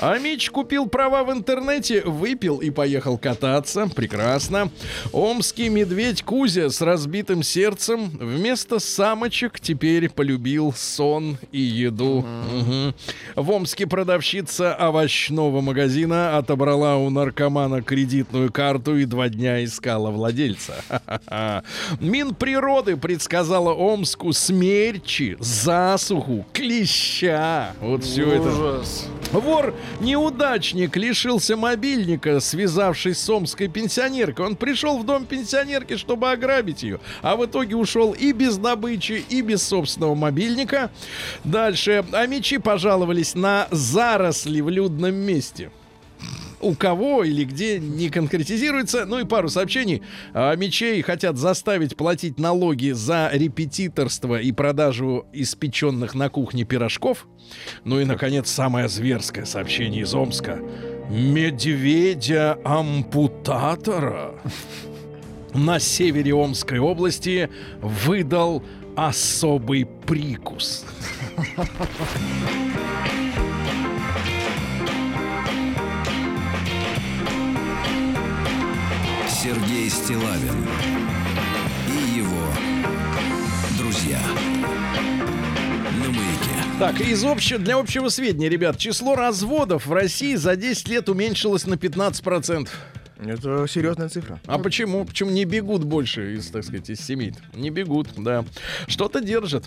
А Мич купил права в интернете, выпил и поехал кататься. Прекрасно. Омский медведь Кузя с разбитым сердцем вместо самочек теперь полюбил сон и еду. Мгм. В Омске продавщица овощного магазина отобрала у наркомана кредитную карту и два дня искала владельца. Минприроды предсказала Омску смерчи, засуху, клеща. Вот все это. Ужас. Вор-неудачник лишился мобильника, связавшись с омской пенсионеркой. Он пришел в дом пенсионерки, чтобы ограбить ее, а в итоге ушел и без добычи, и без собственного мобильника. Дальше. А мечи пожаловались на заросли в людном месте у кого или где не конкретизируется. Ну и пару сообщений. А, Мечей хотят заставить платить налоги за репетиторство и продажу испеченных на кухне пирожков. Ну и, наконец, самое зверское сообщение из Омска. Медведя-ампутатора на севере Омской области выдал особый прикус. Сергей Стилавин и его друзья. Так, из общего, для общего сведения, ребят, число разводов в России за 10 лет уменьшилось на 15%. Это серьезная цифра. А почему? Почему не бегут больше из, так сказать, из семей? Не бегут, да. Что-то держат.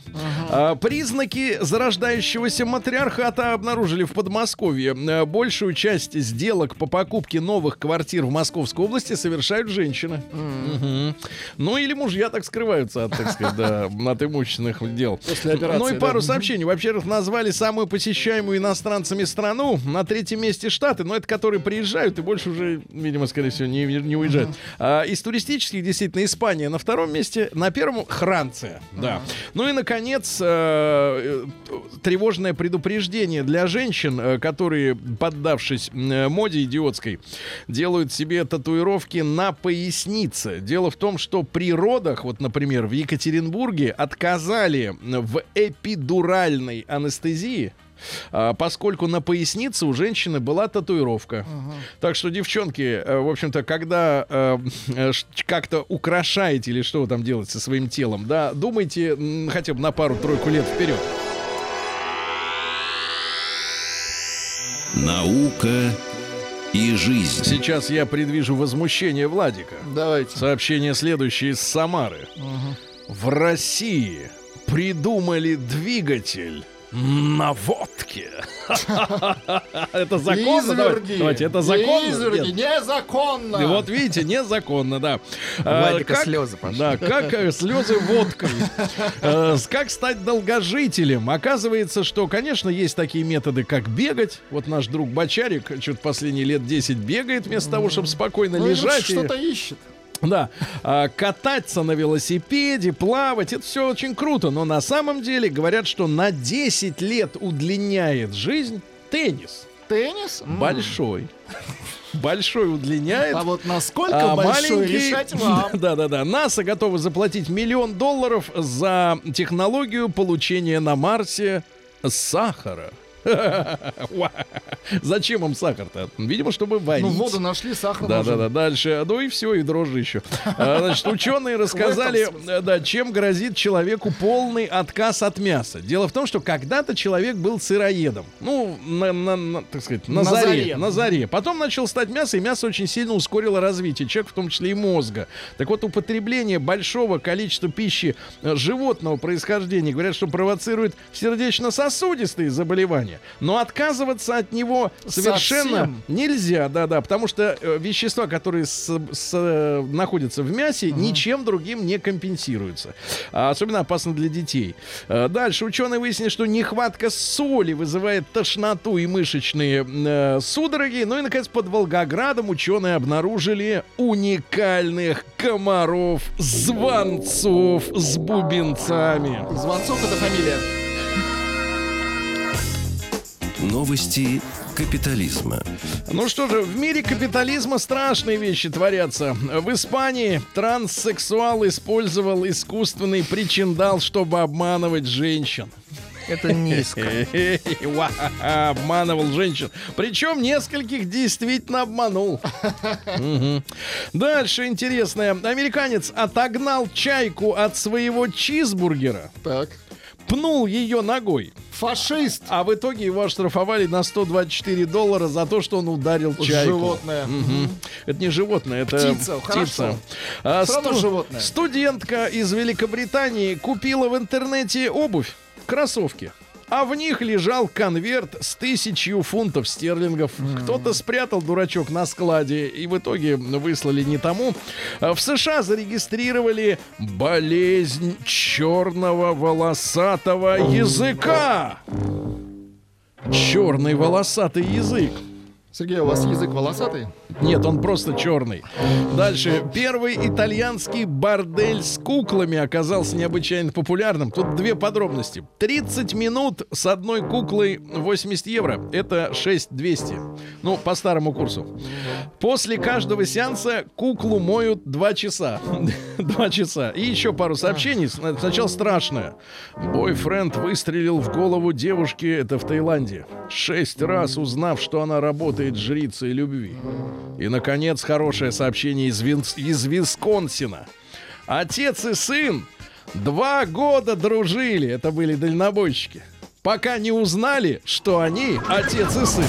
А, признаки зарождающегося матриархата обнаружили в Подмосковье. А, большую часть сделок по покупке новых квартир в Московской области совершают женщины. Мгм. Ну или мужья так скрываются от, так сказать, да, от имущественных дел. После операции, Ну и да. пару сообщений. Во-первых, назвали самую посещаемую иностранцами страну. На третьем месте Штаты, но это которые приезжают и больше уже, видимо, сказать, скорее всего, не, не уезжает. А, из туристических, действительно, Испания на втором месте, на первом Франция, да. Ну и, наконец, э, э, тревожное предупреждение для женщин, э, которые, поддавшись моде идиотской, делают себе татуировки на пояснице. Дело в том, что при родах, вот, например, в Екатеринбурге отказали в эпидуральной анестезии, а, поскольку на пояснице у женщины была татуировка. Так что, девчонки, э, в общем-то, когда э, э, как-то украшаете или что вы там делаете со своим телом, да, думайте хотя бы на пару-тройку лет вперед. Наука и жизнь. Сейчас я предвижу возмущение Владика. Давайте. Сообщение следующее из Самары. В России придумали двигатель на водке. Это законно? Давайте, Изверги. давайте, это законно? Изверги, незаконно. И Вот видите, незаконно, да. А, Владика как- слезы пошли. Да, как э, слезы водкой. Э, Как стать долгожителем? Оказывается, что, конечно, есть такие методы, как бегать. Вот наш друг Бочарик что-то последние лет 10 бегает вместо того, чтобы спокойно Ну, лежать. что-то ищет. Да, а, кататься на велосипеде, плавать, это все очень круто, но на самом деле говорят, что на 10 лет удлиняет жизнь теннис. Теннис? Большой. Большой удлиняет. А вот насколько большой решать вам. Да-да-да. НАСА готова заплатить миллион долларов за технологию получения на Марсе сахара. Зачем им сахар-то? Видимо, чтобы варить. Ну, воду нашли, сахар Да, да, да. Дальше. Ну и все, и дрожжи еще. А, Значит, ученые рассказали, э, да, чем грозит человеку полный отказ от мяса. Дело в том, что когда-то человек был сыроедом. Ну, на, на- на, так сказать, на, На заре, заре. На заре. Потом начал стать мясо, и мясо очень сильно ускорило развитие человека, в том числе и мозга. Так вот, употребление большого количества пищи э, животного происхождения, говорят, что провоцирует сердечно-сосудистые заболевания. Но отказываться от него совершенно Совсем? Нельзя, да-да, потому что э, вещества, которые с- с, э, находятся в мясе, ничем другим не компенсируются. А особенно опасно для детей. Э, дальше ученые выяснили, что нехватка соли вызывает тошноту и мышечные э, судороги. Ну и, наконец, под Волгоградом ученые обнаружили уникальных комаров-звонцов с бубенцами. Звонцов это фамилия. Новости капитализма. Ну что же, в мире капитализма страшные вещи творятся. В Испании транссексуал использовал искусственный причиндал, чтобы обманывать женщин. Это низко. Обманывал женщин. Причем нескольких действительно обманул. Мгм. Дальше интересное. Американец отогнал чайку от своего чизбургера, Так. Пнул ее ногой. Фашист. А в итоге его оштрафовали на 124 доллара за то, что он ударил чайку. Животное. Мгм. Это не животное, это Птица, хорошо. А, равно животное. Студентка из Великобритании купила в интернете обувь, кроссовки. А в них лежал конверт с тысячью фунтов стерлингов. Кто-то спрятал дурачок на складе и в итоге выслали не тому. А В США зарегистрировали болезнь черного волосатого языка. Черный волосатый язык. Сергей, у вас язык волосатый? Нет, он просто черный. Дальше. Первый итальянский бордель с куклами оказался необычайно популярным. Тут две подробности. 30 минут с одной куклой 80 евро. Это 6200. Ну, по старому курсу. После каждого сеанса куклу моют 2 часа. 2 часа. И еще пару сообщений. Сна- Сначала страшное. Бойфренд выстрелил в голову девушки, это в Таиланде. Шесть раз узнав, что она работает жрицей любви. И, наконец, хорошее сообщение из, Винс- из Висконсина. Отец и сын два года дружили. Это были дальнобойщики. Пока не узнали, что они отец и сын.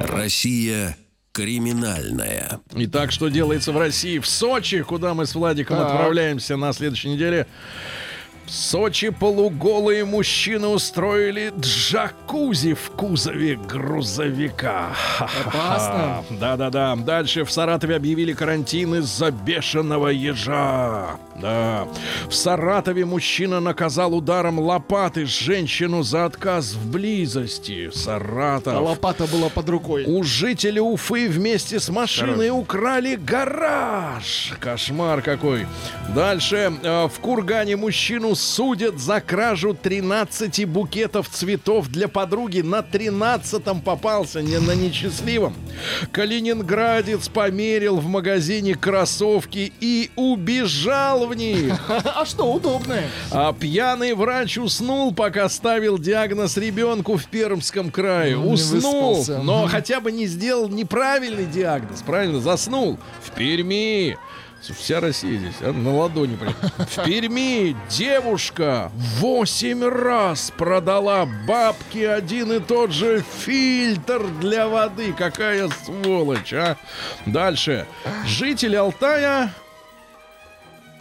Россия криминальная. Итак, что делается в России? В Сочи, куда мы с Владиком Так. отправляемся на следующей неделе. В Сочи полуголые мужчины устроили джакузи в кузове грузовика. Опасно. Да-да-да. Дальше в Саратове объявили карантин из-за бешеного ежа. Да. В Саратове мужчина наказал ударом лопаты женщину за отказ в близости. А Саратов. лопата была под рукой. У жителей Уфы вместе с машиной украли гараж. Кошмар какой. Дальше. э, в Кургане мужчину судят за кражу 13 букетов цветов для подруги. На 13-м попался, не на несчастливом. Калининградец померил в магазине кроссовки и убежал в них. А что, удобное. А пьяный врач уснул, пока ставил диагноз ребенку в Пермском крае. Не уснул, но хотя бы не сделал неправильный диагноз. Правильно, заснул. В Перми. Вся Россия здесь, а, на ладони прям. В Перми девушка восемь раз продала бабке один и тот же фильтр для воды. Какая сволочь, а? Дальше. Житель Алтая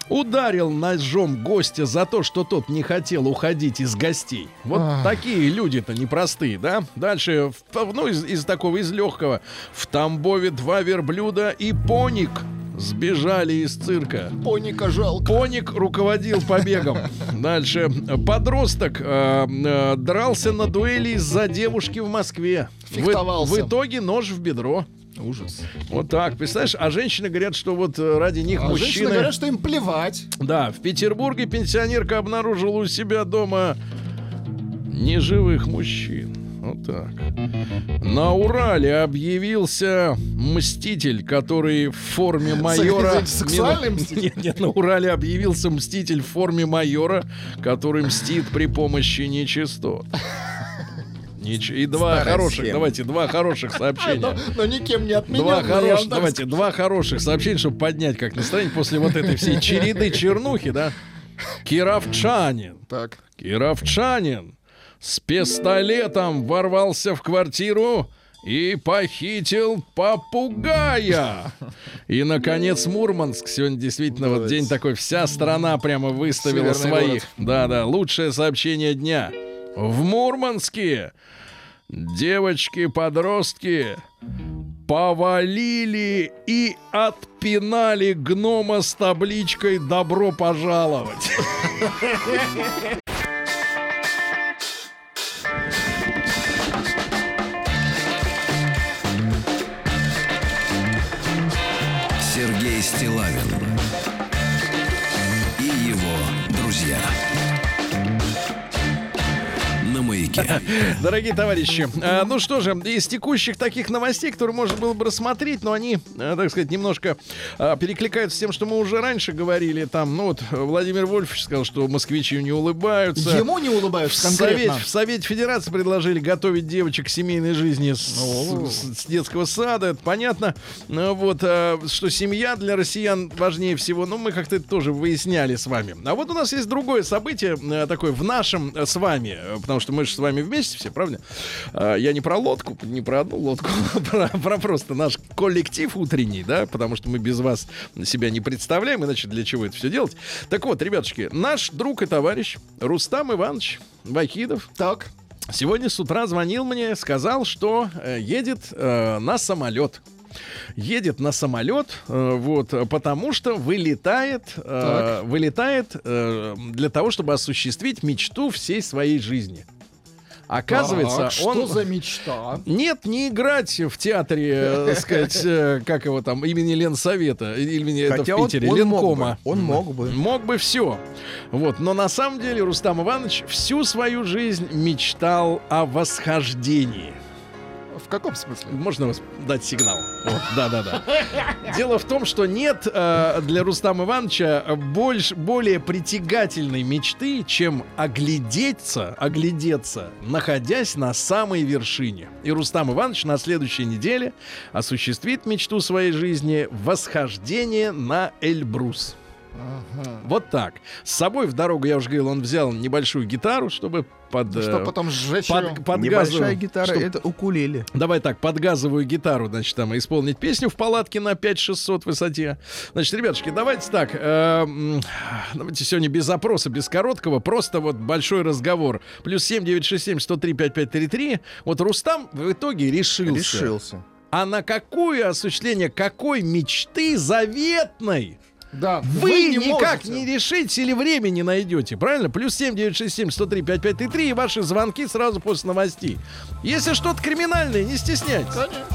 ударил ножом гостя за то, что тот не хотел уходить из гостей. Вот Ах. такие люди-то непростые, да? Дальше, ну, из, из такого, из легкого. В Тамбове два верблюда и поник сбежали из цирка. Поника жалко. Поник руководил побегом. Дальше. Подросток э, э, дрался на дуэли из-за девушки в Москве. В- Фехтовался. В, итоге нож в бедро. Ужас. Вот так, представляешь? А женщины говорят, что вот э, ради них А женщины мужчины... говорят, что им плевать. Да, в Петербурге пенсионерка обнаружила у себя дома неживых мужчин. Вот так. На Урале объявился мститель, который в форме майора... Сексуальный мститель? Нет, нет, на Урале объявился мститель в форме майора, который мстит при помощи нечистот. Нич- И два Старая хороших, схема. давайте, два хороших сообщения. Но, но никем не Два отмененное. я хороших, вам так давайте, два хороших сообщения, чтобы поднять как настроение после вот этой всей череды чернухи, да? Кировчанин, Так. Кировчанин с пистолетом ворвался в квартиру и похитил попугая. И, наконец, Мурманск. Сегодня действительно вот день такой. Вся страна прямо выставила Северный своих. Да-да, лучшее сообщение дня. В Мурманске девочки-подростки повалили и отпинали гнома с табличкой «Добро пожаловать». Маяке. Дорогие товарищи, э, ну что же, из текущих таких новостей, которые можно было бы рассмотреть, но они, э, так сказать, немножко э, перекликаются с тем, что мы уже раньше говорили. Там, ну вот, Владимир Вольфович сказал, что москвичи не улыбаются. Ему не В улыбаются Совете, конкретно. в Совете Федерации предложили готовить девочек к семейной жизни с, с- с детского сада. Это понятно. Ну, Вот, что семья для россиян важнее всего. Ну, мы как-то это тоже выясняли с вами. А вот у нас есть другое событие, такое в нашем с вами, потому что мы же с вами вместе все, правда? Я не про лодку, не про одну лодку, а про, про просто наш коллектив утренний, да, потому что мы без вас себя не представляем, иначе для чего это все делать. Так вот, ребятушки, наш друг и товарищ Рустам Иванович Вахидов Так. сегодня с утра звонил мне, сказал, что э, едет э, на самолет. Едет на самолет, э, вот, потому что вылетает, э, вылетает э, для того, чтобы осуществить мечту всей своей жизни. Оказывается, Так, что он... за мечта? Нет, не играть в театре, э, так сказать, э, как его там, имени Ленсовета, имени это Хотя в он- Питере, он мог Ленкома. бы, он мог бы. Мог бы все. Вот, но на самом деле Рустам Иванович всю свою жизнь мечтал о восхождении. В каком смысле? Можно дать сигнал? Да-да-да. Дело в том, что нет э, для Рустама Ивановича больше, более притягательной мечты, чем оглядеться, оглядеться, находясь на самой вершине. И Рустам Иванович на следующей неделе осуществит мечту своей жизни — восхождение на Эльбрус. Вот так. С собой в дорогу, я уже говорил, он взял небольшую гитару, чтобы под... Ну, Что э, потом сжечь под, под Небольшая газовую- гитара, чтоб- это укулеле. Давай так, под газовую гитару, значит, там исполнить песню в палатке на 5600 высоте. Значит, ребятушки, давайте так, э, давайте сегодня без запроса, без короткого, просто вот большой разговор. Плюс 7967 103 5533. Вот Рустам в итоге решился. Решился. А на какое осуществление какой мечты заветной Да, вы, не никак можете. не решите или времени найдете, правильно? Плюс 7967 103 5533 и ваши звонки сразу после новостей. Если что-то криминальное, не стесняйтесь. Конечно.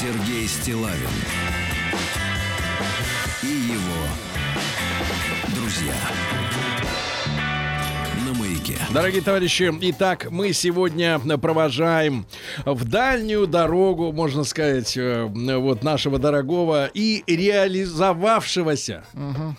Сергей Стилавин Дорогие товарищи, итак, мы сегодня провожаем в дальнюю дорогу, можно сказать, э, вот нашего дорогого и реализовавшегося.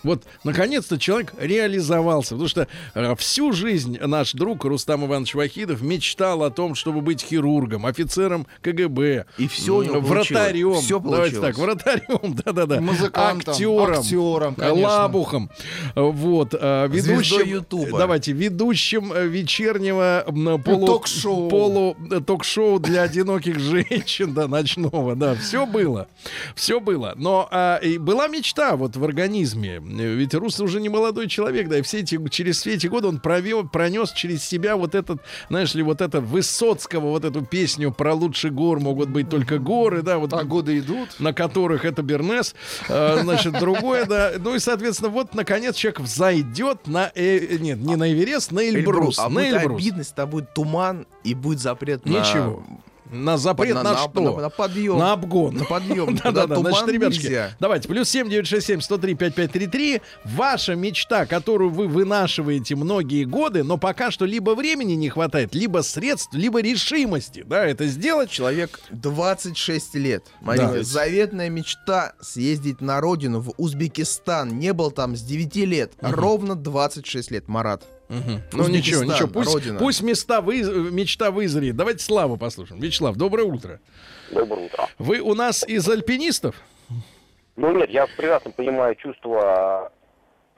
Вот, наконец-то человек реализовался, потому что э, всю жизнь наш друг Рустам Иванович Вахидов мечтал о том, чтобы быть хирургом, офицером КГБ, И всё у него м, получилось. вратарем, давайте так, вратарем, да-да-да, Музыкантом, актером, актером, конечно. лабухом, вот, э, Звездой ведущим, Ютуба. давайте, ведущим вечернего м, полу, Ток-шоу. полу э, ток-шоу для одиноких женщин, да, ночного, да, все было, все было, но а, и была мечта вот в организме, ведь Рус уже не молодой человек, да, и все эти, через все эти годы он провел, пронес через себя вот этот, знаешь ли, вот это Высоцкого, вот эту песню про лучше гор могут быть только горы, да, вот Так годы идут. на которых это Бернес, э, значит, другое, да. Ну и, соответственно, вот, наконец, человек взойдет на... э, нет, не на Эверест, на Эльбрус. А на Эльбрус. обидно, если там будет туман и будет запрет на... Ничего. На запрет на, на, что? на- на подъем. На обгон. На подъем. Да-да-да, значит, ребятушки, нельзя. давайте, плюс 7967 103 5533. Ваша мечта, которую вы вынашиваете многие годы, но пока что либо времени не хватает, либо средств, либо решимости, да, это сделать. Человек 26 лет. Смотрите, Да. заветная мечта съездить на родину в Узбекистан. Не был там с 9 лет. Ровно 26 лет, Марат. Ну ничего, ничего, пусть, родина. пусть места вы, мечта вызреет. Давайте Славу послушаем. Вячеслав, доброе утро. Доброе утро. Вы у нас из альпинистов? Ну нет, я прекрасно понимаю чувство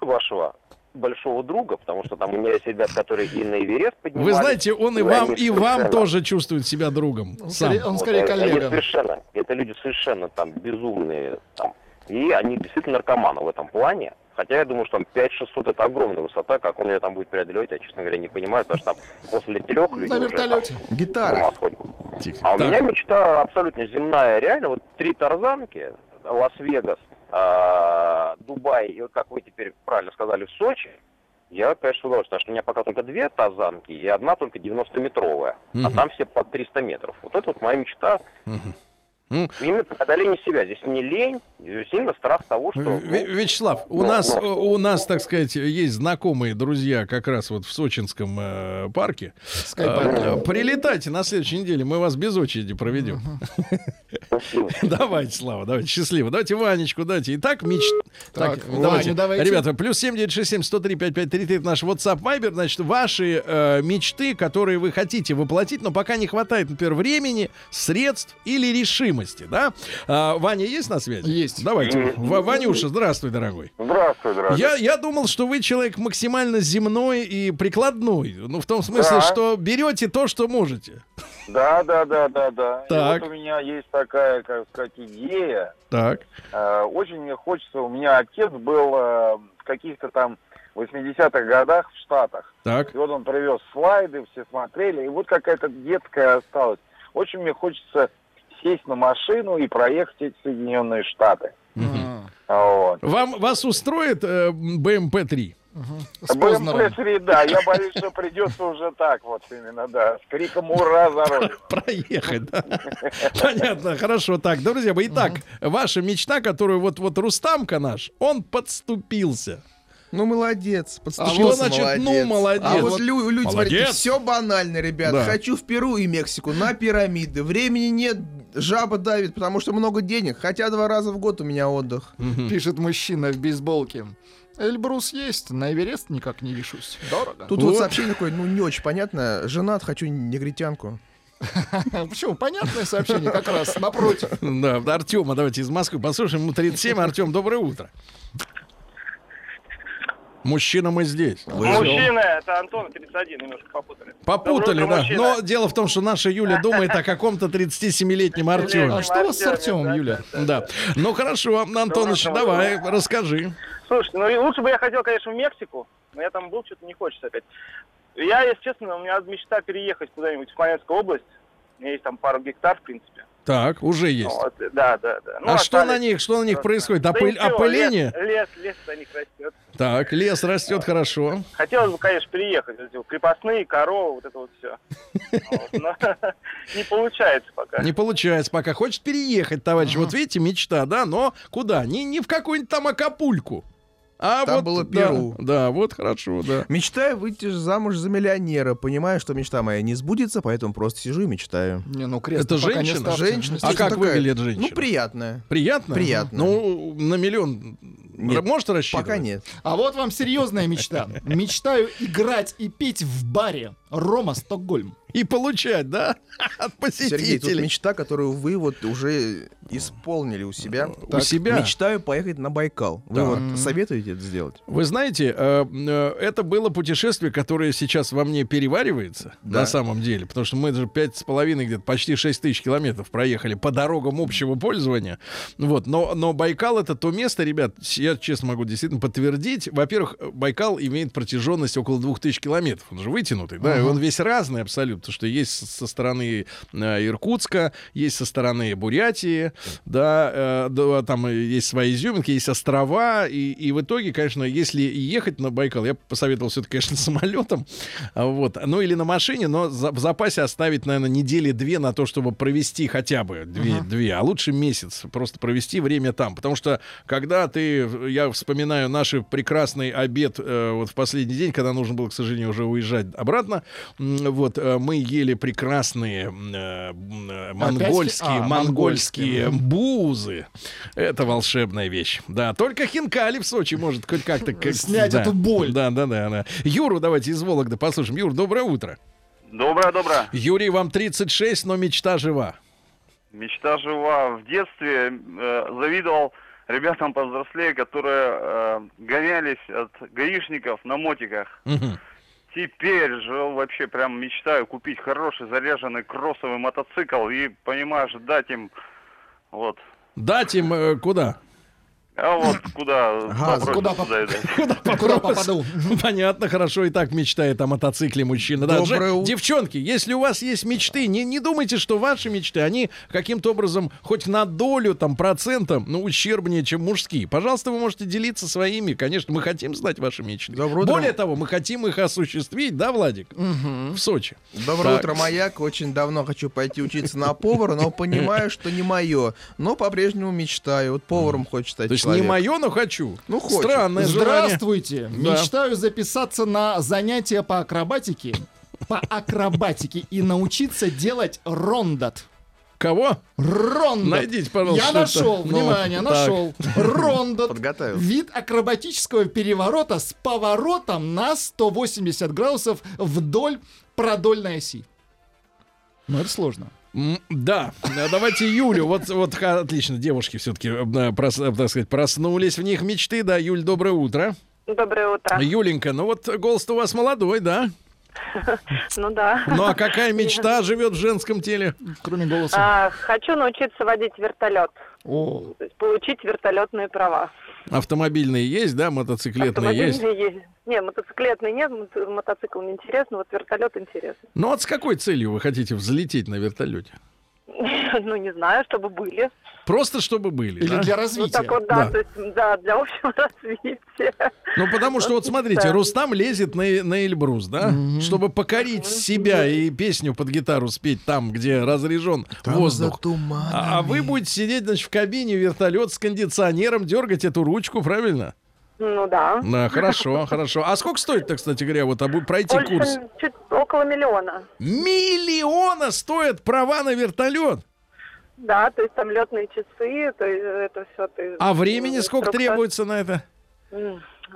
вашего большого друга, потому что там у меня есть ребят, которые и на Эверест поднимались. Вы знаете, он и они вам, и вам тоже чувствует себя другом. Он Сам. скорее, он вот, скорее они- Они коллега. совершенно, это люди совершенно там безумные, там, и они действительно наркоманы в этом плане. Хотя я думаю, что там 5-600 это огромная высота, как он ее там будет преодолевать, я, честно говоря, не понимаю, потому что там после трех людей На уже там вертолете. с Гитара. Тихо. А у Так, меня мечта абсолютно земная, реально, вот три тарзанки, Лас-Вегас, а, Дубай, и вот как вы теперь правильно сказали, в Сочи, я, конечно, с удовольствием, потому что у меня пока только две тарзанки, и одна только 90-метровая, а Мгм. там все по 300 метров. Вот это вот моя мечта. Мгм. Ну, Именно преодоление себя. Здесь не лень, здесь именно страх того, что... В- ну, Вячеслав, у ну, нас, ну. у нас, так сказать, есть знакомые друзья как раз вот в Сочинском э, парке. Э, прилетайте на следующей неделе, мы вас без очереди проведем. Давайте, Слава, давайте, счастливо. Давайте Ванечку, дайте. Итак, меч... Так, давайте. Ваню давайте. Ребята, плюс 7967 103 5533 это наш WhatsApp Viber. Значит, ваши э, мечты, которые вы хотите воплотить, но пока не хватает, например, времени, средств или решимости, да? А, Ваня есть на связи? Есть. Давайте. В- Ванюша, здравствуй, дорогой. Здравствуй, дорогой. Я, я думал, что вы человек максимально земной и прикладной. Ну, в том смысле, Да. что берете то, что можете. Да, да, да, да, да. И Так. вот у меня есть такая, как сказать, идея. Так. Э, Очень мне хочется, у меня отец был э, в каких-то там 80-х годах в Штатах. Так. И вот он привез слайды, все смотрели, и вот какая-то детская осталась. Очень мне хочется сесть на машину и проехать эти Соединенные Штаты. А, Вот. Вам, вас устроит э, БМП-3? С Познером. БМП-3, да, я боюсь, что придется уже так вот именно, да, с криком «Ура!» за родину. Проехать, да. Понятно, хорошо. Так, друзья мои, итак, ваша мечта, которую вот, вот Рустамка наш, он подступился. Ну, молодец. А что значит, ну, молодец? А вот Вот лю- люди, смотрите, молодец. все банально, ребят. Да. Хочу в Перу и Мексику на пирамиды. Времени нет, жаба давит, потому что много денег. Хотя два раза в год у меня отдых. Пишет мужчина в бейсболке. Эльбрус есть, на Эверест никак не вешусь. Дорого. Тут Вот. вот сообщение такое, ну, не очень понятно. Женат, хочу негритянку. Почему? Понятное сообщение как раз напротив. Да, Артема давайте из Москвы послушаем. Ему 37. Артем, доброе утро. Мужчина, мы здесь. Мужчина, это Антон, 31, немножко попутали. Попутали, Доброе да. утро, Но мужчина. дело в том, что наша Юля думает о каком-то 37-летнем Артеме. А что у вас с Артемом, Юля? Да. Ну хорошо, Антоныч, давай, расскажи. Слушайте, ну лучше бы я хотел, конечно, в Мексику, но я там был, что-то не хочется опять. Я, если честно, у меня мечта переехать куда-нибудь в Смоленскую область. У меня есть там пару гектар, в принципе. Так, уже Ну, есть. вот, да, да, да. Ну, А что на остались них, что на них происходит? Да ничего, Опыление? Лес, лес, лес на них растет. Так, лес растет хорошо. Хотелось бы, конечно, переехать. Крепостные, коровы, вот это вот все. Но не получается пока. Не получается пока. Хочет переехать, товарищ. Вот видите, мечта, да, но куда? Не, не в какую-нибудь там Акапульку. А Там вот, было да, Перу. Да, вот хорошо, да. Мечтаю выйти замуж за миллионера. Понимаю, что мечта моя не сбудется, поэтому просто сижу и мечтаю. Не, ну крест Это пока не женщина? Женщина. А как такая, выглядит женщина? Ну, приятная. Приятно? Приятно. Ну, на миллион Нет, может рассчитывать? Пока нет. А вот вам серьезная мечта. Мечтаю играть и пить в баре Рома Стокгольм. И получать, да? От Сергей, тут посетителей. мечта, которую вы вот уже исполнили у себя. У себя? Мечтаю поехать на Байкал. Вы Так. вот советуете это сделать? Вы знаете, э, э, это было путешествие, которое сейчас во мне переваривается Да. на самом деле, потому что мы же пять с половиной, где-то почти 6 тысяч километров проехали по дорогам общего пользования. Вот. Но, но Байкал это то место, ребят, я честно могу действительно подтвердить. Во-первых, Байкал имеет протяженность около 2000 километров. Он же вытянутый, да, и он весь разный абсолютно, потому что есть со стороны э, Иркутска, есть со стороны Бурятии, да, э, да, там есть свои изюминки, есть острова, и, и в итоге, конечно, если ехать на Байкал, я посоветовал все-таки, конечно, самолетом, вот, ну или на машине, но за- в запасе оставить, наверное, недели две на то, чтобы провести хотя бы две, две, а лучше месяц, просто провести время там, потому что когда ты, я вспоминаю наш прекрасный обед э, вот в последний день, когда нужно было, к сожалению, уже уезжать обратно, вот, э, мы ели прекрасные э, э, монгольские, А, монгольские монгольские. бузы. Это волшебная вещь. Да, только хинкали в Сочи может хоть как-то... как- Снять да. эту боль. Да, да, да, да. Юру давайте из Вологды послушаем. Юр, доброе утро. Доброе, доброе. Юрий, вам 36, но мечта жива. Мечта жива. В детстве э, завидовал ребятам повзрослее, которые э, гонялись от гаишников на мотиках. Мгм. Теперь же вообще прям мечтаю купить хороший заряженный кроссовый мотоцикл и, понимаешь, дать им вот. Дать им э, куда? А вот куда Газ. Куда и дать. Куда попаду? Понятно, хорошо, и так мечтает о мотоцикле мужчина. Да, Доброе Же- утро. Девчонки, если у вас есть мечты, не, не думайте, что ваши мечты, они каким-то образом хоть на долю, там, процентом, ну, ущербнее, чем мужские. Пожалуйста, вы можете делиться своими. Конечно, мы хотим знать ваши мечты. Доброе утро. Более того, мы хотим их осуществить, да, Владик? В Сочи. Доброе Так. утро, маяк. Очень давно хочу пойти учиться на повара, но понимаю, что не мое. Но по-прежнему мечтаю. Вот поваром хочет стать человек. не мое, но хочу. Ну, хочет. Странное желание. Здравствуйте! Да. Мечтаю записаться на занятия по акробатике. По акробатике и научиться делать рондот. Кого? Рондот. Найдите, пожалуйста, Я нашел, Ну, внимание, так. нашел. Рондот. Подготовил. Вид акробатического переворота с поворотом на 180 градусов вдоль продольной оси. Ну, это сложно. Да, А давайте Юлю. Вот, вот ха- отлично, девушки все-таки, так сказать, проснулись в них мечты. Да, Юль, доброе утро. Доброе утро. Юленька, ну вот голос у вас молодой, да? Ну да. Ну а какая мечта живет в женском теле? Кроме голоса. А, хочу научиться водить вертолет. О, То есть получить вертолетные права. Автомобильные есть, да, мотоциклетные есть? Автомобильные есть. Не, мотоциклетный нет, мо- мотоцикл не интересно, вот вертолет интересно. Ну вот с какой целью вы хотите взлететь на вертолете? Ну, не знаю, чтобы были. Просто чтобы были, или да? для Ну, развития. так вот, да, Да. то есть, да, для общего развития. Ну, потому что вот смотрите. Рустам лезет на, на Эльбрус, да, чтобы покорить себя и песню под гитару спеть там, где разрежен Там воздух. А, а вы будете сидеть, значит, в кабине вертолет с кондиционером, дергать эту ручку, правильно? Ну да. Да, хорошо, хорошо. А сколько стоит-то, кстати говоря, вот обу- пройти Больше курс? чуть около миллиона. Миллиона стоят права на вертолет. Да, то есть там летные часы, то есть это все. А времени сколько требуется на это?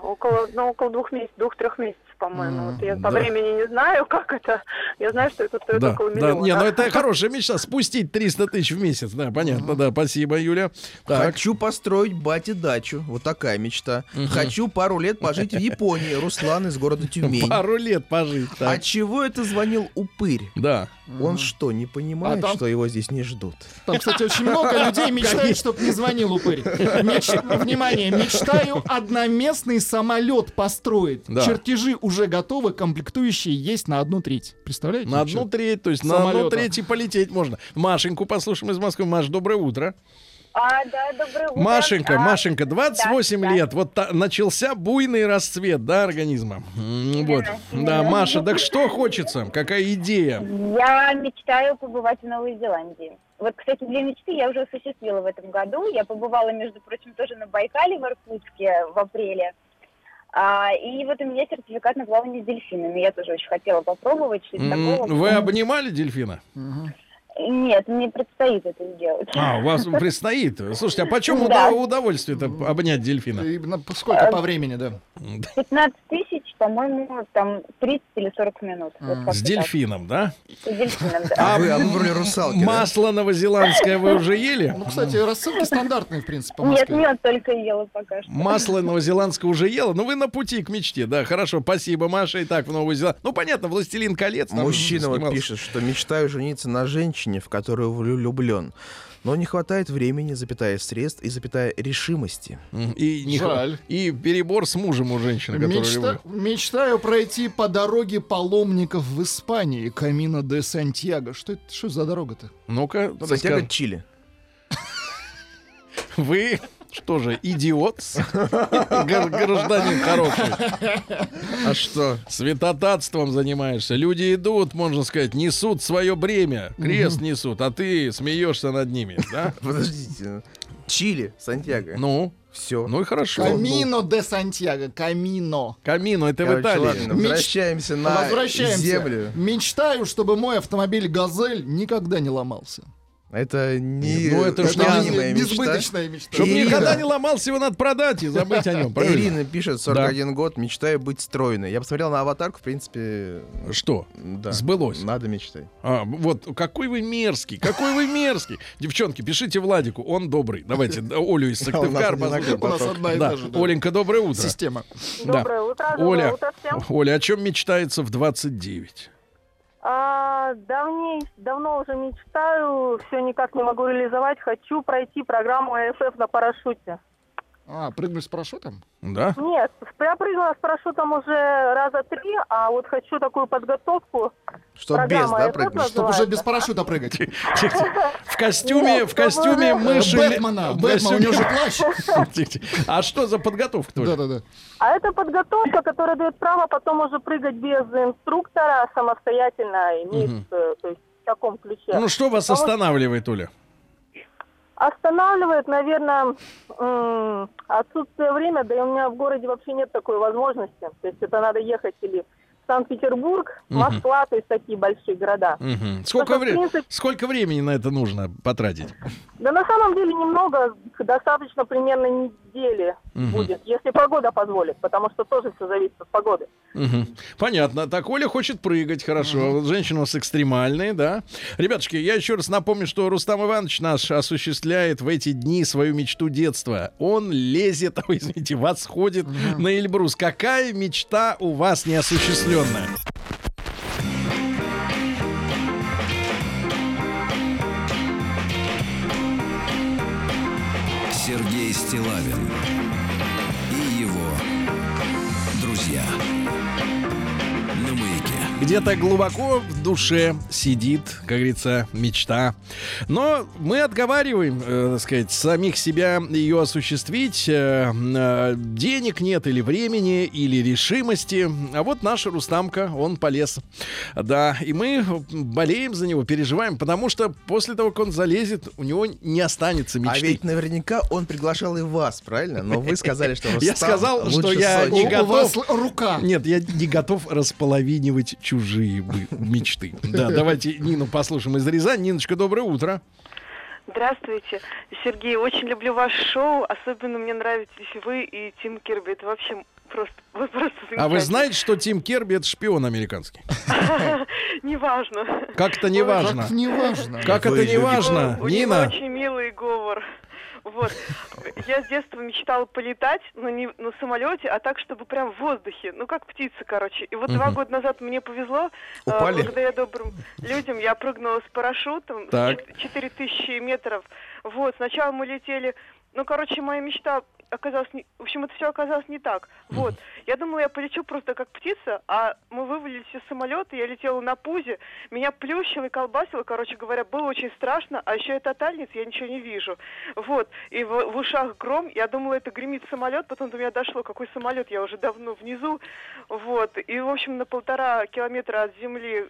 Около, ну, около двух месяцев, двух-трех месяцев по-моему. Вот я по да. времени не знаю, как это. Я знаю, что это стоит Да, около да, миллиона. не, ну это хорошая мечта, спустить 300 тысяч в месяц, да, понятно, да, спасибо, Юля. Так, Хочу построить бате дачу. Вот такая мечта. Хочу пару лет пожить в Японии. Руслан из города Тюмень. пару лет пожить, А чего это звонил упырь? да. Он что, не понимает, А там- что его здесь не ждут? Там, кстати, очень много людей мечтают, чтобы не звонил упырь. Меч- Внимание, мечтаю одноместный самолет построить. Да. Чертежи уже готовы, комплектующие есть на одну треть. Представляете? На одну треть, то есть на одну Самолета. треть и полететь можно. Машеньку послушаем из Москвы. Маш, доброе утро. А, да, доброе утро. Машенька, А, Машенька, 28 да, да. лет. Вот та- начался буйный расцвет, да, организма. Вот. Да, Маша, так что хочется? Какая идея? Я мечтаю побывать в Новой Зеландии. Вот, кстати, две мечты я уже осуществила в этом году. Я побывала, между прочим, тоже на Байкале в Иркутске в апреле. А, и вот у меня сертификат на плавание с дельфинами. Я тоже очень хотела попробовать. что-то М, такого. Вы обнимали дельфина? Нет, мне предстоит это сделать. А, у вас предстоит. Слушайте, а почем Да. удовольствие-то обнять дельфина? И на- сколько по времени, да? 15 тысяч, по-моему, там 30 или 40 минут. Вот как-то С так. дельфином, да? С дельфином, да. А вы, а вы в роли русалки, да? Масло новозеландское вы уже ели? Ну, кстати, рассылки стандартные, в принципе, по Нет, мед только ела пока что. Масло новозеландское уже ела? Ну, вы на пути к мечте, да, хорошо, спасибо, Маша, Итак, в Новую Зеландию. Ну, понятно, «Властелин колец». Мужчина вот пишет, что мечтаю жениться на женщине, в которую влюблен. Но не хватает времени, запятая средств и запятая решимости. И, не Жаль. х- и перебор с мужем у женщины, которую Мечта- люблю. мечтаю пройти по дороге паломников в Испании, Камино де Сантьяго. Что это что за дорога-то? Ну-ка, Сантьяго. Чили. Вы что же, идиот? Гр- Гражданин хороший. А что? Святотатством занимаешься. Люди идут, можно сказать, несут свое бремя. Крест несут, а ты смеешься над ними, да? Подождите. Чили, Сантьяго. Ну, Все. ну и хорошо. Камино де Сантьяго. Камино. Камино, это в Короче, Италии. ладно, возвращаемся на Возвращаемся. землю. Мечтаю, чтобы мой автомобиль «Газель» никогда не ломался. Это не... Ну, это ж не не аниме мечта. Несбыточная мечта. Чтобы Ирина. никогда не ломался, его надо продать и забыть о нем. правильно? Ирина пишет, 41 год, мечтаю быть стройной. Я посмотрел на аватарку, в принципе, Что? да. Сбылось. Надо мечтать. А, вот какой вы мерзкий, какой вы мерзкий. Девчонки, пишите Владику, он добрый. Давайте да, Олю из Сыктывкара послушаем. У нас одна и Да, та же. да. Оленька, доброе утро. Система. Да. Доброе утро, Оля. Оля, о чем мечтается в 29? А, давней, давно уже мечтаю, все никак не могу реализовать. Хочу пройти программу АФФ на парашюте. А, прыгнуть с парашютом? Да? Нет, я прыгала с парашютом уже раза три, а вот хочу такую подготовку. Что без, да, прыгнуть? Чтобы уже без парашюта прыгать. В костюме, в костюме мыши... Бэтмена. в Бэтмен, у него же плащ. А что за подготовка Толя? Да-да-да. А это подготовка, которая дает право потом уже прыгать без инструктора самостоятельно, имеет, э, то есть в таком ключе. Ну что вас останавливает, Оля? Останавливает, наверное, отсутствие времени, да и у меня в городе вообще нет такой возможности. То есть это надо ехать или Санкт-Петербург. Москва, то есть такие большие города. Мгм. Сколько, вре- принципе- Сколько времени на это нужно потратить? Да на самом деле немного, достаточно примерно недели Мгм. будет, если погода позволит, потому что тоже все зависит от погоды. Мгм. Понятно. Так, Оля хочет прыгать, хорошо. Вот Женщина у нас экстремальная, да. Ребятушки, я еще раз напомню, что Рустам Иванович наш осуществляет в эти дни свою мечту детства. Он лезет, извините, восходит на Эльбрус. Какая мечта у вас неосуществленная? Сергей Стилавин Где-то глубоко в душе сидит, как говорится, мечта. Но мы отговариваем, э, так сказать, самих себя ее осуществить. Э, э, денег нет или времени, или решимости. А вот наша Рустамка, он полез. Да, и мы болеем за него, переживаем, потому что после того, как он залезет, у него не останется А мечты. ведь наверняка он приглашал и вас, правильно? Но вы сказали, что Я Рустам сказал, что я не готов. вас рука. Нет, я не готов располовинивать чужие бы- мечты. Да, давайте Нину послушаем из Рязани. Ниночка, доброе утро. Здравствуйте, Сергей. Очень люблю ваше шоу. Особенно мне нравитесь вы и Тим Кирби. Это вообще просто, вы просто А вы знаете, что Тим Керби это шпион американский? Неважно. Как это не важно? Как неважно. Как это не важно? У него Нина, очень милый говор. Вот. Я с детства мечтала полетать, но не на самолете, а так, чтобы прям в воздухе. Ну, как птица, короче. И вот два Мгм. года назад мне повезло. э, Упали? благодаря добрым людям я прыгнула с парашютом. Так. 4000 метров. Вот. Сначала мы летели... Ну, короче, моя мечта оказалась... Не... В общем, это все оказалось не так. Вот. Я думала, я полечу просто как птица, а мы вывалились из самолета, я летела на пузе, меня плющило и колбасило, короче говоря, было очень страшно, а еще я тотальница, я ничего не вижу. Вот, и в, в ушах гром, я думала, это гремит самолет, потом до меня дошло, какой самолет, я уже давно внизу, вот, и, в общем, на полтора километра от земли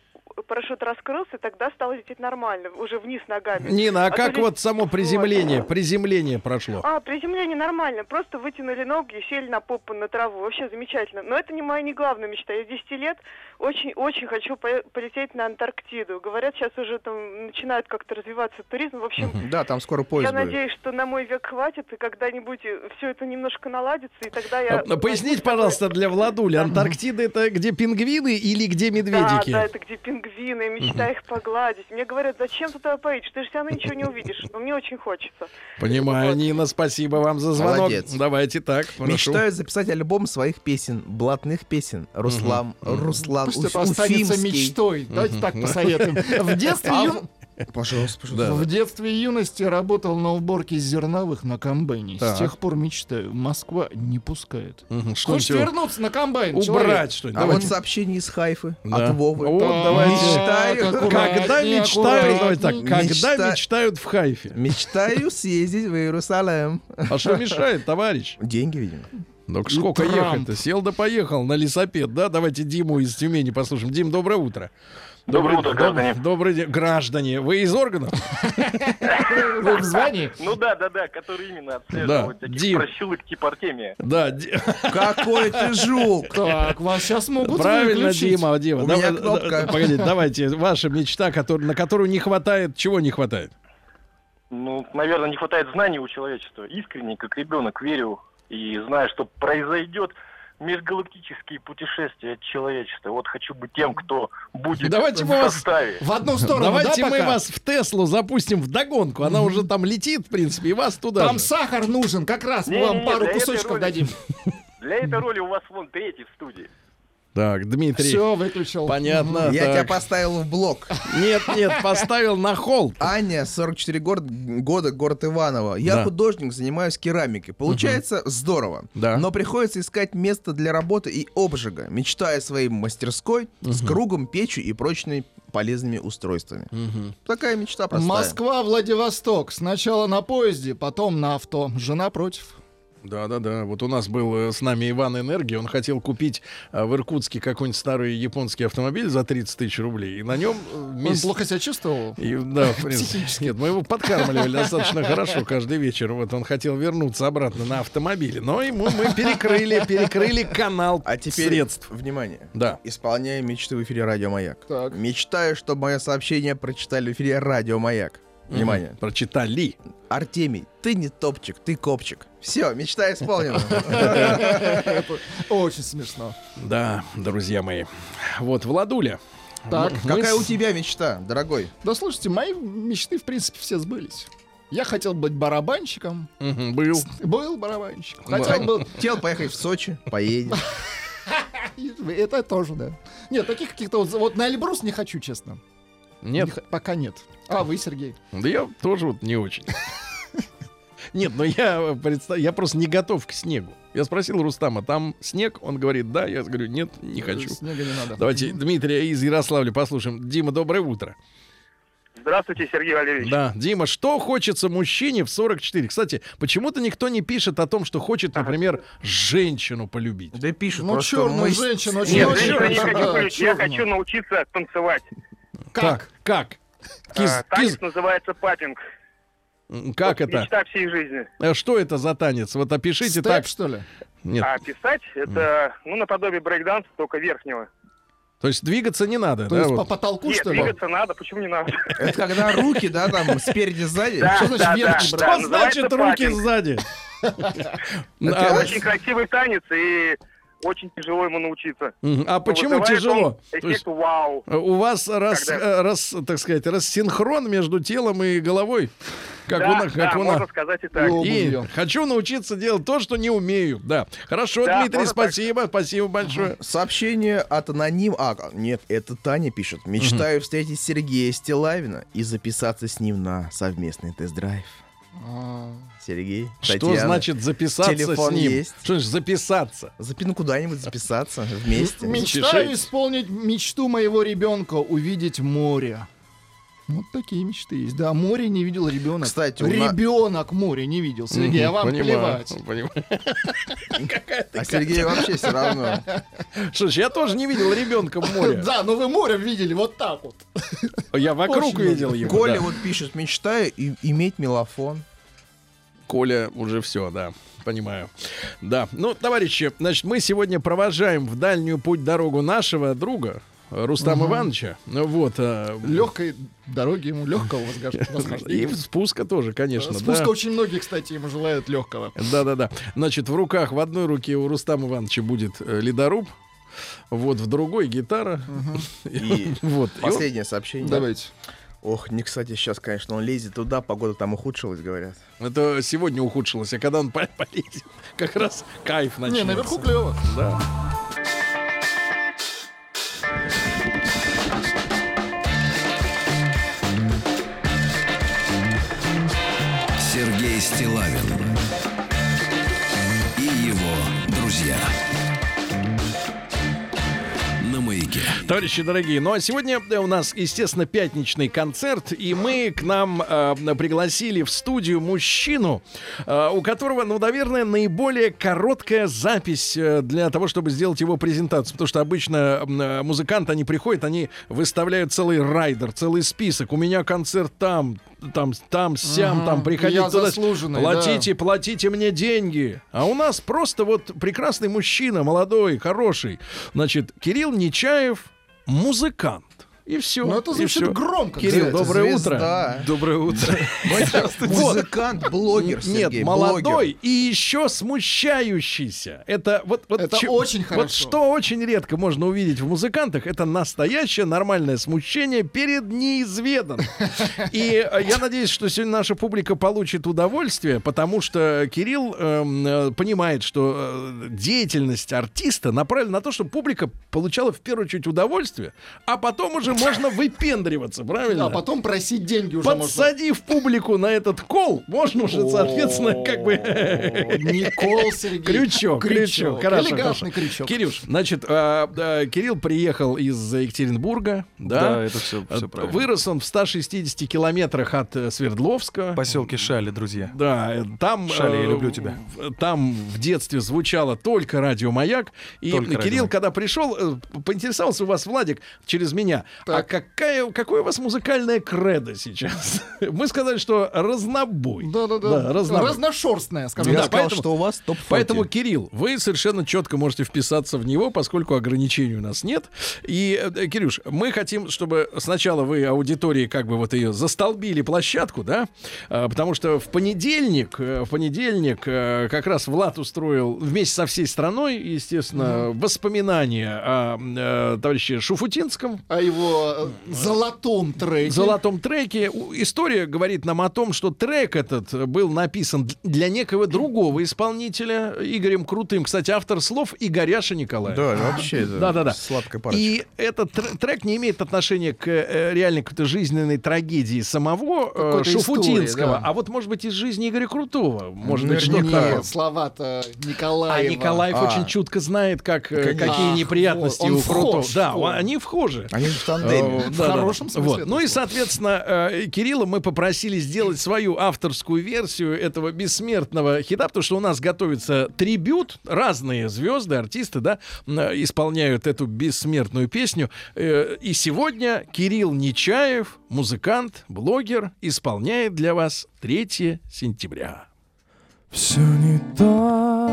парашют раскрылся, тогда стало лететь нормально, уже вниз ногами. Нина, а то как лет- вот само приземление, приземление прошло? а, приземление нормально. Просто вытянули ноги и сели на попу на траву. Вообще замечательно. Но это не моя не главная мечта. Я с 10 лет очень-очень хочу по- полететь на Антарктиду. Говорят, сейчас уже там начинает как-то развиваться туризм. В общем, Да, там скоро поезд я будет. надеюсь, что на мой век хватит, и когда-нибудь все это немножко наладится, и тогда я... А, Поясните, пожалуйста, для Владули, Антарктида это где пингвины или где медведики? Да, да, это где пингвины, мечта их погладить. Мне говорят, зачем туда поедешь? Ты же все равно ничего не увидишь. Но мне очень хочется. Понимаю, Нина, спасибо вам за звонок. Молодец. Давайте так, прошу. Мечтаю записать альбом своих песен, блатных песен. Руслан, Руслан Пусть Уф- это останется Уфимский. мечтой. Давайте так посоветуем. В детстве А Пожалуйста, пожалуйста. В детстве и юности работал на уборке зерновых на комбайне. Так. С тех пор мечтаю. Москва не пускает. Хочешь вернуться на комбайн? Убрать что-нибудь. А вот сообщение из Хайфы Да. от Вовы. Вот, Так, давайте. Мечтаю. Когда мечтают, давайте так, аккуратнее. когда Мечта- мечтают в Хайфе? Мечтаю съездить в Иерусалим. А что мешает, товарищ? Деньги, видимо. Ну сколько ехать-то? Сел да поехал на лесопед, да? Давайте Диму из Тюмени послушаем. Дим, доброе утро. Доброе утро, доб- граждане. Добрый день. Граждане, вы из органов? Вы в звании? Ну да, да, да, который именно отслеживает таких Дим. прощелык типа Артемия. Да, Какой ты жук! Так, вас сейчас могут правильно. Дима, Дима. У меня кнопка. Погодите, давайте, ваша мечта, на которую не хватает, чего не хватает? Ну, наверное, не хватает знаний у человечества. Искренне, как ребенок, верю и знаю, что произойдет межгалактические путешествия человечества. Вот хочу быть тем, кто будет Давайте в мы вас- составе. В одну сторону, Давайте да, мы пока? вас в Теслу запустим в догонку. Она уже там летит, в принципе, и вас туда Там же. сахар нужен, как раз мы Не-не-не, вам пару для этой кусочков роли- дадим. Для этой роли у вас вон третий в студии. Так, Дмитрий. Все, выключил. Понятно. Я так. тебя поставил в блок. Нет, нет, поставил на холд. Аня, 44 гор- года, город Иваново. Я Да. художник, занимаюсь керамикой. Получается здорово. Да. Но приходится искать место для работы и обжига, мечтая о своей мастерской с кругом, печью и прочными полезными устройствами. Такая мечта простая. Москва, Владивосток. Сначала на поезде, потом на авто. Жена против. Да, да, да. Вот у нас был э, с нами Иван Энергии. Он хотел купить э, в Иркутске какой-нибудь старый японский автомобиль за 30 тысяч рублей. И на нем э, Он месяц- плохо себя чувствовал? И, да, в принципе. Нет, мы его подкармливали достаточно хорошо каждый вечер. Вот он хотел вернуться обратно на автомобиле. Но ему мы перекрыли, перекрыли канал А теперь, средств. внимание, Да. исполняю мечты в эфире Радио Маяк. Так. Мечтаю, чтобы мое сообщение прочитали в эфире Радио Маяк. Внимание. Мгм. Прочитали. Артемий, ты не топчик, ты копчик. Все, мечта исполнена. Очень смешно. Да, друзья мои. Вот, Владуля. Так, Какая у тебя мечта, дорогой? Да слушайте, мои мечты, в принципе, все сбылись. Я хотел быть барабанщиком. Мгм, Был. Был барабанщиком. Хотел был... Хотел поехать в Сочи, поедем. Это тоже, да. Нет, таких каких-то вот... Вот на Эльбрус не хочу, честно. Нет. Не Пока нет. А вы, Сергей? Да я тоже вот не очень. Нет, но я представ... я просто не готов к снегу. Я спросил Рустама, там снег? Он говорит, да. Я говорю, нет, не хочу. Снега не надо. Давайте Дмитрия из Ярославля послушаем. Дима, доброе утро. Здравствуйте, Сергей Валерьевич. Да, Дима, что хочется мужчине в 44? Кстати, почему-то никто не пишет о том, что хочет, например, женщину полюбить. Да пишут Ну, черную мы- женщину, Нет, Ну, женщину не хочу полюбить, я хочу научиться танцевать. Как? Как? Киз- А, Танец киз- называется папинг. М, Как Вот это? Мечта всей жизни. Э, Что это за танец? Вот опишите Степ, так. что ли? Нет. А писать это, ну, наподобие брейкданса, только верхнего. То есть двигаться не надо, То да? есть вот? по потолку, Нет, что ли? двигаться надо, почему не надо? Это когда руки, да, там спереди, сзади. Да, Что значит да, верхний? Что значит руки сзади? Это А, очень красивый танец, и очень тяжело ему научиться. А Но почему тяжело? он То Эффект есть вау. у вас раз, Когда- э, раз, так сказать, рассинхрон между телом и головой? Как да, у как да, у можно сказать и так. И хочу научиться делать то, что не умею. Да. Хорошо, Да, Дмитрий, можно так. спасибо. Спасибо большое. Сообщение от аноним... А, нет, это Таня пишет. Мечтаю встретить Сергея Стилавина и записаться с ним на совместный тест-драйв. Сергей, Что Татьяна. значит записаться Телефон с ним? есть. Что значит записаться? Запи- ну, куда-нибудь записаться вместе. Мечтаю исполнить мечту моего ребенка, увидеть море. Вот такие мечты есть. Да, море не видел ребенок. Кстати, у на- ребенок море не видел. Сергей, а вам Понимаю, плевать. понимаю. А Сергей вообще все равно. Что ж, я тоже не видел ребенка в море. Да, но вы море видели вот так вот. Я вокруг видел его. Коля вот пишет, мечтаю иметь мелофон. Коля уже все, да. Понимаю. Да. Ну, товарищи, значит, мы сегодня провожаем в дальнюю путь дорогу нашего друга Рустама Ивановича. Ну Вот. э, Легкой дороги ему, легкого возгож- И спуска тоже, конечно. Спуска да. очень многие, кстати, ему желают легкого. Да-да-да. Значит, в руках, в одной руке у Рустама Ивановича будет э, ледоруб, вот в другой гитара. И Вот. И он- последнее сообщение. Давайте. Ох, не кстати, сейчас, конечно, он лезет туда, погода там ухудшилась, говорят. Это сегодня ухудшилось, а когда он по- полезет, как раз кайф начнется. Не, наверху клево. Да. Сергей Стилавин Товарищи дорогие, ну а сегодня э, у нас, естественно, пятничный концерт, и мы к нам э, пригласили в студию мужчину, э, у которого, ну, наверное, наиболее короткая запись э, для того, чтобы сделать его презентацию, потому что обычно э, музыканты, они приходят, они выставляют целый райдер, целый список. У меня концерт там, там, там, сям, Мгм. там, приходите Я туда, платите, платите мне деньги. А у нас просто вот прекрасный мужчина, молодой, хороший. Значит, Кирилл Нечаев, музыкант. И все. Ну, это звучит громко, Кирилл, кстати. доброе Звезда. утро. Доброе утро. Музыкант, блогер, Нет, молодой и еще смущающийся. Это вот, вот Это очень Вот хорошо. что очень редко можно увидеть в музыкантах, это настоящее нормальное смущение перед неизведанным. И э, я надеюсь, что сегодня наша публика получит удовольствие, потому что Кирилл эм, э, понимает, что э, деятельность артиста направлена на то, чтобы публика получала в первую очередь удовольствие, а потом уже можно выпендриваться, правильно? А потом просить деньги уже можно. Подсадив публику на этот кол, можно уже, соответственно, как бы... Не кол, Сергей. Крючок, крючок. Хорошо, хорошо. крючок. Кирюш, значит, а, а, Кирилл приехал из Екатеринбурга, да? Да, это всё А, правильно. Вырос он в 160 километрах от э, Свердловска. Поселке Шали, друзья. Да, э, там... Шали, я э, люблю тебя. Там в детстве звучало только радио «Маяк». И Кирилл, когда пришел, поинтересовался у вас, Владик, через меня, а какая, какое у вас музыкальное кредо сейчас? Мы сказали, что разнобой. Да-да-да. разнобой. Разношерстная, скажем Да, так. поэтому- что у вас топ Поэтому, Кирилл, вы совершенно четко можете вписаться в него, поскольку ограничений у нас нет. И, э, Кирюш, мы хотим, чтобы сначала вы аудитории как бы вот ее застолбили площадку, да, А, потому что в понедельник, э, в понедельник э, как раз Влад устроил вместе со всей страной, естественно, воспоминания о э, товарище Шуфутинском. О его золотом треке. Золотом треке. История говорит нам о том, что трек этот был написан для некого другого исполнителя Игорем Крутым. Кстати, автор слов Игоряша Николаева. Да, вообще, это да, да, да. сладкая парочка. И этот тр- трек не имеет отношения к э, реальной какой-то жизненной трагедии самого э, Какой-то Шуфутинского, истории, да. а вот, может быть, из жизни Игоря Крутого. Может быть, что-то слова-то А Николаева. Николаев А. очень чутко знает, как, э, какие Ах, неприятности у Крутого. Да, они вхожи. Они же в тандеме. Э, В хорошем да. смысле Ну и, соответственно, э, Кирилла мы попросили сделать свою авторскую версию этого бессмертного хита, потому что у нас готовится трибют. Разные звезды, артисты, да, э, исполняют эту бессмертную песню. Э, И сегодня Кирилл Нечаев, музыкант, блогер, исполняет для вас 3 сентября. Все не то,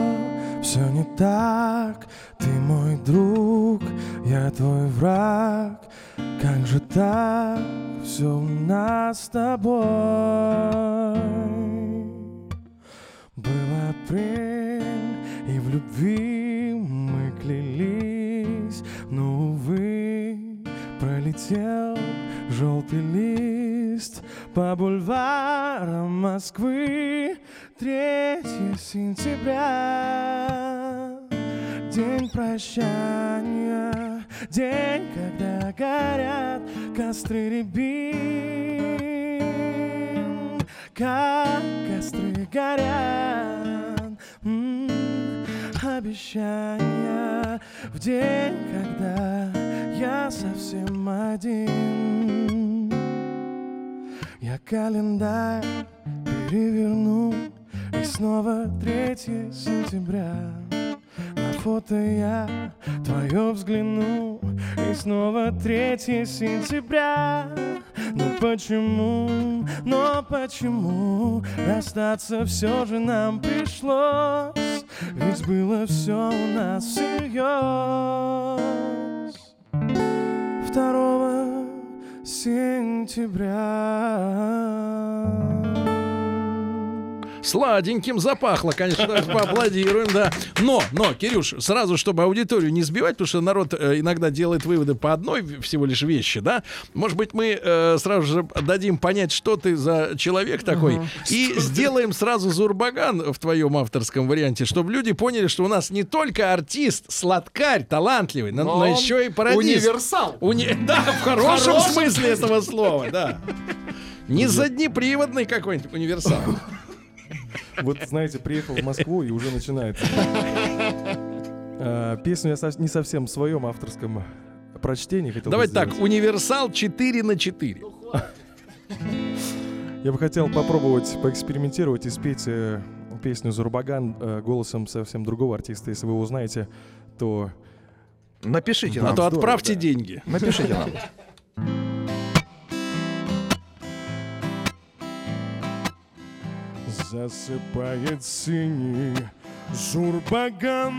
Все не так, ты мой друг, я твой враг. Как же так, все у нас с тобой. Был апрель, и в любви мы клялись, но, увы, пролетел желтый лист по бульварам Москвы. 3 сентября, день прощания, день, когда горят костры рябин, как костры горят. М, Обещания в день, когда я совсем один. Я календарь переверну И снова 3 сентября. На фото я твое взгляну И снова 3 сентября. Ну почему, но почему Расстаться все же нам пришлось? Ведь было все у нас всерьез Второго сентября. Сладеньким запахло, конечно, давайте поаплодируем, да. Но, но, Кирюш, сразу, чтобы аудиторию не сбивать, потому что народ э, иногда делает выводы по одной всего лишь вещи, да. Может быть, мы э, сразу же дадим понять, что ты за человек такой, Ага. и сделаем сразу Зурбаган в твоем авторском варианте, чтобы люди поняли, что у нас не только артист, сладкарь, талантливый, но, Но еще и пародист. универсал. Уни- Да, в хорошем Хорошем смысле этого слова, да. Не заднеприводный какой-нибудь универсал. Вот, знаете, приехал в Москву и уже начинается. А, Песню я со- не совсем в своем авторском прочтении хотел Давайте так, универсал 4 на 4. Я бы хотел попробовать поэкспериментировать и спеть э, песню «Зурбаган» э, голосом совсем другого артиста. Если вы его узнаете, то... Напишите А нам. то Здорово, отправьте да. деньги. Напишите нам. Засыпает синий Зурбаган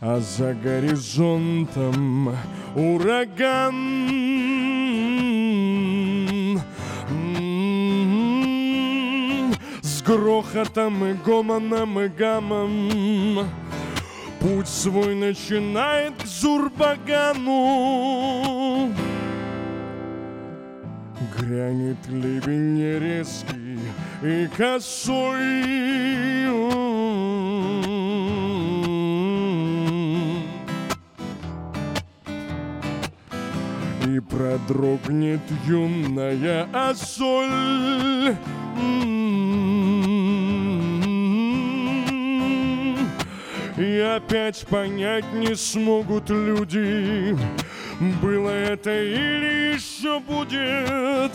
А за горизонтом ураган. С грохотом и гомоном и гамом Путь свой начинает к Зурбагану. Грянет ливень резкий и косой. И продрогнет юная осоль И опять понять не смогут люди Было это или еще будет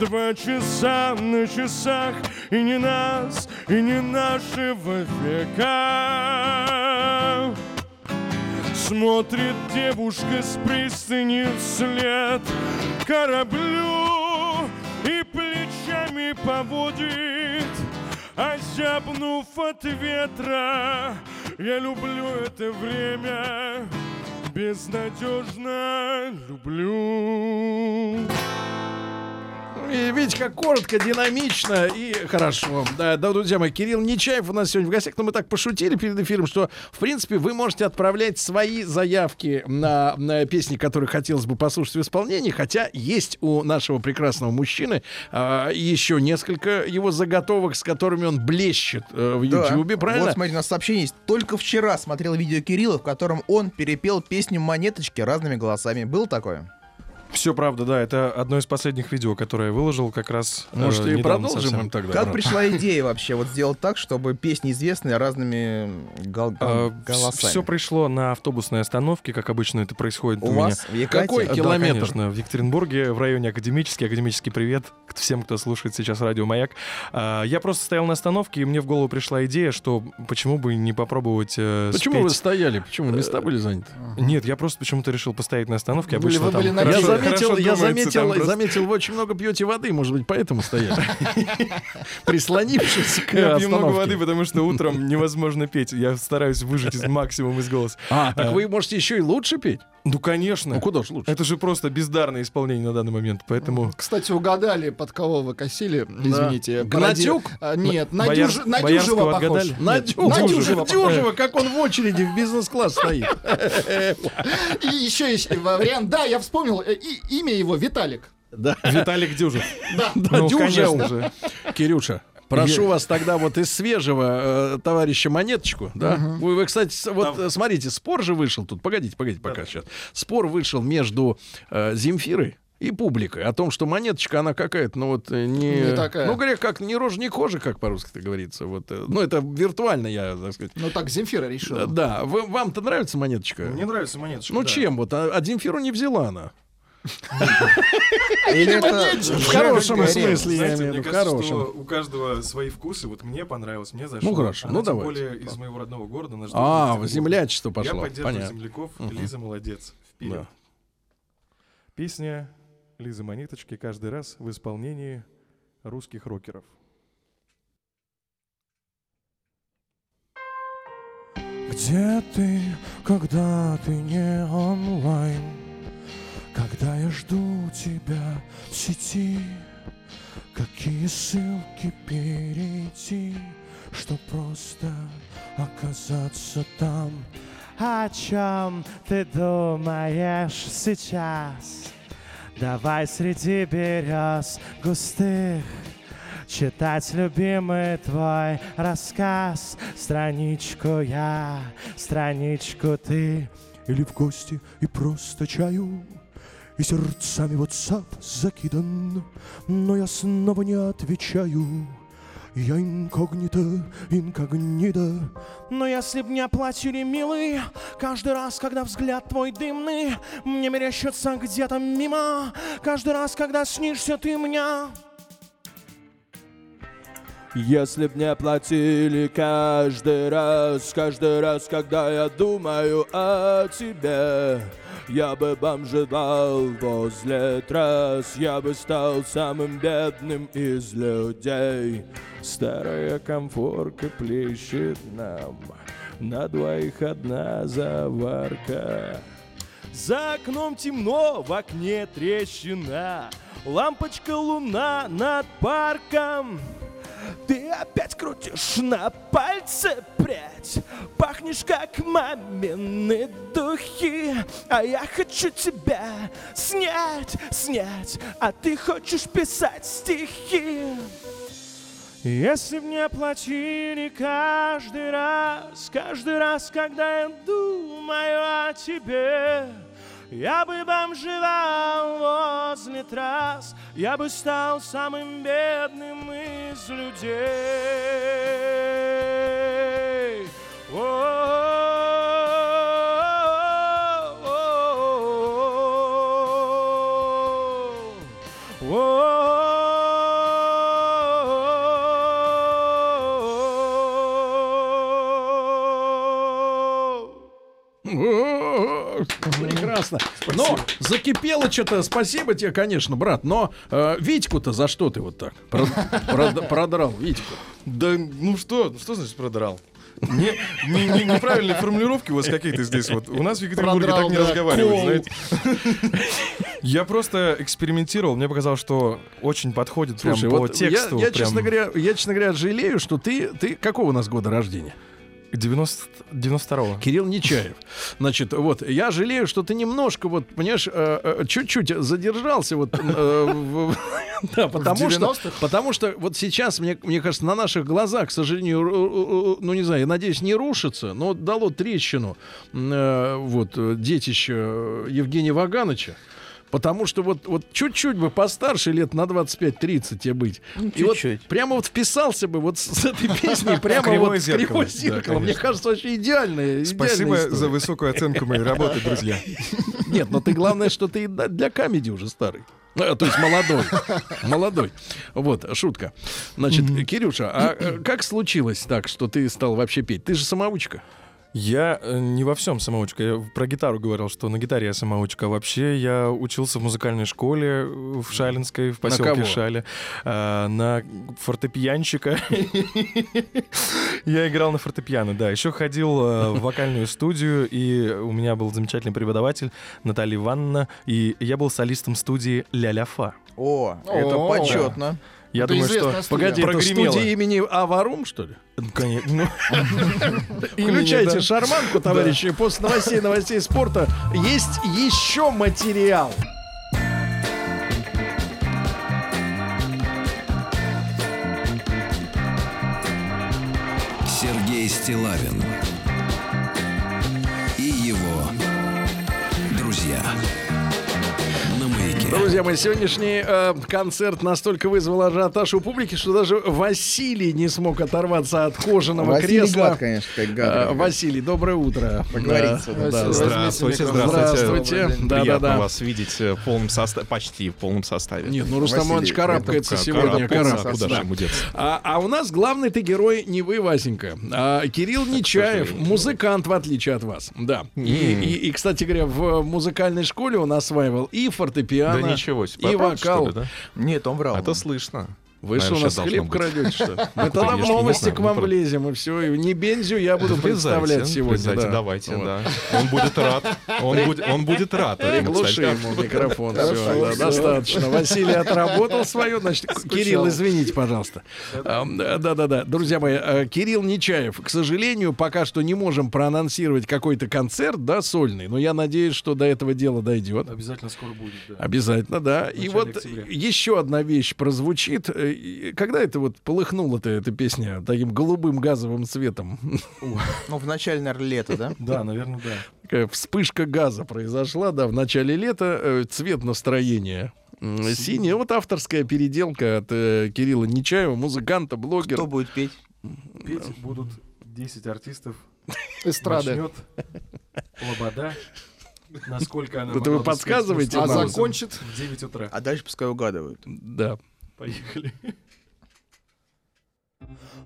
Два часа на часах И не нас, и не нашего века Смотрит девушка с пристани вслед кораблю и плечами поводит, озябнув от ветра. Я люблю это время, безнадежно люблю. И видите, как коротко, динамично и хорошо. Да, да, друзья мои, Кирилл Нечаев у нас сегодня в гостях. Но мы так пошутили перед эфиром, что, в принципе, вы можете отправлять свои заявки на, на песни, которые хотелось бы послушать в исполнении. Хотя есть у нашего прекрасного мужчины а, еще несколько его заготовок, с которыми он блещет э, в Да. Ютьюбе, правильно? Вот, смотрите, у нас сообщение есть. Только вчера смотрел видео Кирилла, в котором он перепел песню «Монеточки» разными голосами. Было такое? Все правда, да. Это одно из последних видео, которое я выложил как раз. э, Может, и недавно продолжим совсем. им тогда? Как пришла идея вообще вот сделать так, чтобы песни известные разными гол- А, голосами? Все пришло на автобусной остановке, как обычно это происходит У у, вас в меня. Якате? Какой Да, километр? конечно, в Екатеринбурге, в районе Академический. Академический привет всем, кто слушает сейчас радио «Маяк». А, Я просто стоял на остановке, и мне в голову пришла идея, что почему бы не попробовать э, Почему вы спеть- стояли? Почему места были заняты? Нет, я просто почему-то решил постоять на остановке. Были- Обычно вы там были на заметил, я заметил, просто. заметил, вы очень много пьете воды, может быть, поэтому стоят. Прислонившись к Я пью много воды, потому что утром невозможно петь. Я стараюсь выжать из максимум из голоса. А, так Э, вы можете еще и лучше петь? Ну, конечно. Ну, куда ж лучше? Это же просто бездарное исполнение на данный момент, поэтому... Кстати, угадали, под кого вы косили, извините. Гнатюк? пароди- А, Нет, Бояр- Надюж- Надюжева похож. Нет, Надюжева, Надюжева Дюжева, как он в очереди в бизнес-класс стоит. И еще есть вариант. Да, я вспомнил. э, и- имя его Виталик. Да. Виталик Дюжев. Да. Да, Ну, Дюжев. конечно. Кирюша, прошу Я- вас тогда вот из свежего э, товарища Монеточку, да? Вы, вы, кстати, вот э, смотрите, спор же вышел тут. Погодите, погодите, пока сейчас. Спор вышел между э, Земфирой и публикой о том, что монеточка, она какая-то, ну вот э, не... Не такая. Ну, говоря, как ни рожа, ни кожа, как по-русски-то говорится. Вот, э, ну, это виртуально, я, так сказать. Ну так Земфира решила. Да, Вы- вам-то нравится монеточка? Мне нравится монеточка. Ну, да. чем вот? А, а Земфиру не взяла она. Или это В хорошем смысле, я имею в мне виду, в кажется, что хорошем. у каждого свои вкусы. Вот мне понравилось, мне зашло. Ну, хорошо, ну, тем давайте. более из моего родного города. А, Петербург. землячество пошло. Я поддерживаю Понятно. земляков. Лиза молодец. Вперед. Песня Лизы Монеточки каждый раз в исполнении русских рокеров. Где ты, когда ты не онлайн? Когда я жду тебя в сети? Какие ссылки перейти, чтоб просто оказаться там? О чем ты думаешь сейчас? Давай среди берез густых Читать любимый твой рассказ Страничку я, страничку ты Или в гости и просто чаю И сердцами WhatsApp закидан. Но я снова не отвечаю. Я инкогнито, инкогнито. Но если б не оплатили, милый Каждый раз, когда взгляд твой дымный Мне мерещится где-то мимо. Каждый раз, когда снишься ты мне Если б не платили каждый раз, каждый раз, когда я думаю о тебе, я бы бомжевал возле трасс, я бы стал самым бедным из людей. Старая комфорка плещет нам На двоих одна заварка За окном темно, в окне трещина Лампочка луна над парком Ты опять крутишь на пальце прядь Пахнешь как мамины духи. А я хочу тебя снять, снять А ты хочешь писать стихи. Если б не платили каждый раз, каждый раз, когда я думаю о тебе, я бы бомжевал возле трасс, я бы стал самым бедным из людей. О, Прекрасно. Но закипело что-то. Спасибо тебе, конечно, брат. Но э, Витьку-то за что ты вот так прод- прод- продрал? Витьку. Да ну что, что значит продрал? Не, не- не- неправильные формулировки у вас какие-то здесь вот. У нас в Екатеринбурге Продрал, так не да, разговаривают, кол. знаете. Я просто экспериментировал, мне показалось, что очень подходит Слушай, прям по вот тексту. я, я, прям честно говоря, я, честно говоря, жалею, что ты, ты какого у нас года рождения? 90, 92-го. Кирилл Нечаев. Значит, вот, я жалею, что ты немножко, вот, понимаешь, э, э, чуть-чуть задержался, вот, э, да, потому что, 90-х? потому что вот сейчас, мне, мне кажется, на наших глазах, к сожалению, ну, не знаю, я надеюсь, не рушится, но дало трещину, вот, детище Евгения Вагановича. Потому что вот, вот чуть-чуть бы постарше, лет на 25-30 тебе быть. Ну, И вот чуть-чуть. прямо вот вписался бы вот с, этой песней прямо Кривое вот зеркало. кривое Да, зеркало. Мне кажется, вообще идеальная. Спасибо за высокую оценку моей работы, друзья. Нет, но ты главное, что ты для камеди уже старый. А, то есть молодой. Молодой. Вот, шутка. Значит, Кирюша, а э, как случилось так, что ты стал вообще петь? Ты же самоучка. Я э, не во всем самоучка. Я про гитару говорил, что на гитаре я самоучка. А вообще я учился в музыкальной школе э, в Шалинской, в поселке кого? Шале. а, на фортепианчика. Я играл на фортепиано, да. Еще ходил э, в вокальную студию, и у меня был замечательный преподаватель Наталья Ивановна, и я был солистом студии «Ля-ля-фа». О, это почетно. Я Это думаю, что студия. Погоди, это прогремело. студия имени Аварум, что ли? Ну, Конечно. Включайте да. шарманку, товарищи. После новостей, новостей спорта есть еще материал. Сергей Стилавин маяке. Друзья мои, сегодняшний э, концерт настолько вызвал ажиотаж у публики, что даже Василий не смог оторваться от кожаного Василий кресла. гад, конечно, как гад, Э, ребят. Василий, доброе утро. Поговориться, Да, да. да. Здравствуйте, здравствуйте. Здравствуйте. Да, да, Приятно да. вас видеть э, в полном составе, почти в полном составе. Нет, ну Рустам Иванович карабкается Это сегодня. карабкается, карабкается, Куда да. же ему деться? А, а у нас главный ты герой не вы, Васенька, а Кирилл Нечаев, музыкант, в отличие от вас. Да. И, и- и, кстати говоря, в музыкальной школе он осваивал и фортепиано, Да ничего себе. и А вокал. ли, да? Нет, он врал. Это слышно. Вы что, у нас хлеб крадете, что? ли? Мы тогда в новости к вам влезем, и все. И не бензю я буду представлять сегодня. давайте, да. Он будет рад. Он будет, он будет рад. Приглуши кстати. ему микрофон. Все, достаточно. Василий отработал свое. Значит, Кирилл, извините, пожалуйста. Да-да-да. Друзья мои, э, Кирилл Нечаев, к сожалению, пока что не можем проанонсировать какой-то концерт, да, сольный, но я надеюсь, что до этого дела дойдет. Обязательно скоро будет, да. Обязательно, да. И вот еще одна вещь прозвучит. Когда это вот полыхнула-то эта песня таким голубым газовым цветом? Ну, в начале, наверное, лета, да? Да, наверное, да. Такая вспышка газа произошла, да, в начале лета. э, Цвет настроения синий. Вот авторская переделка от э, Кирилла Нечаева, музыканта, блогера. Кто будет петь? Петь будут 10 артистов. Эстрады. Начнет Лобода. Насколько она Это вы подсказываете голосом закончит? В 9 утра. А дальше пускай угадывают. Да. Поехали.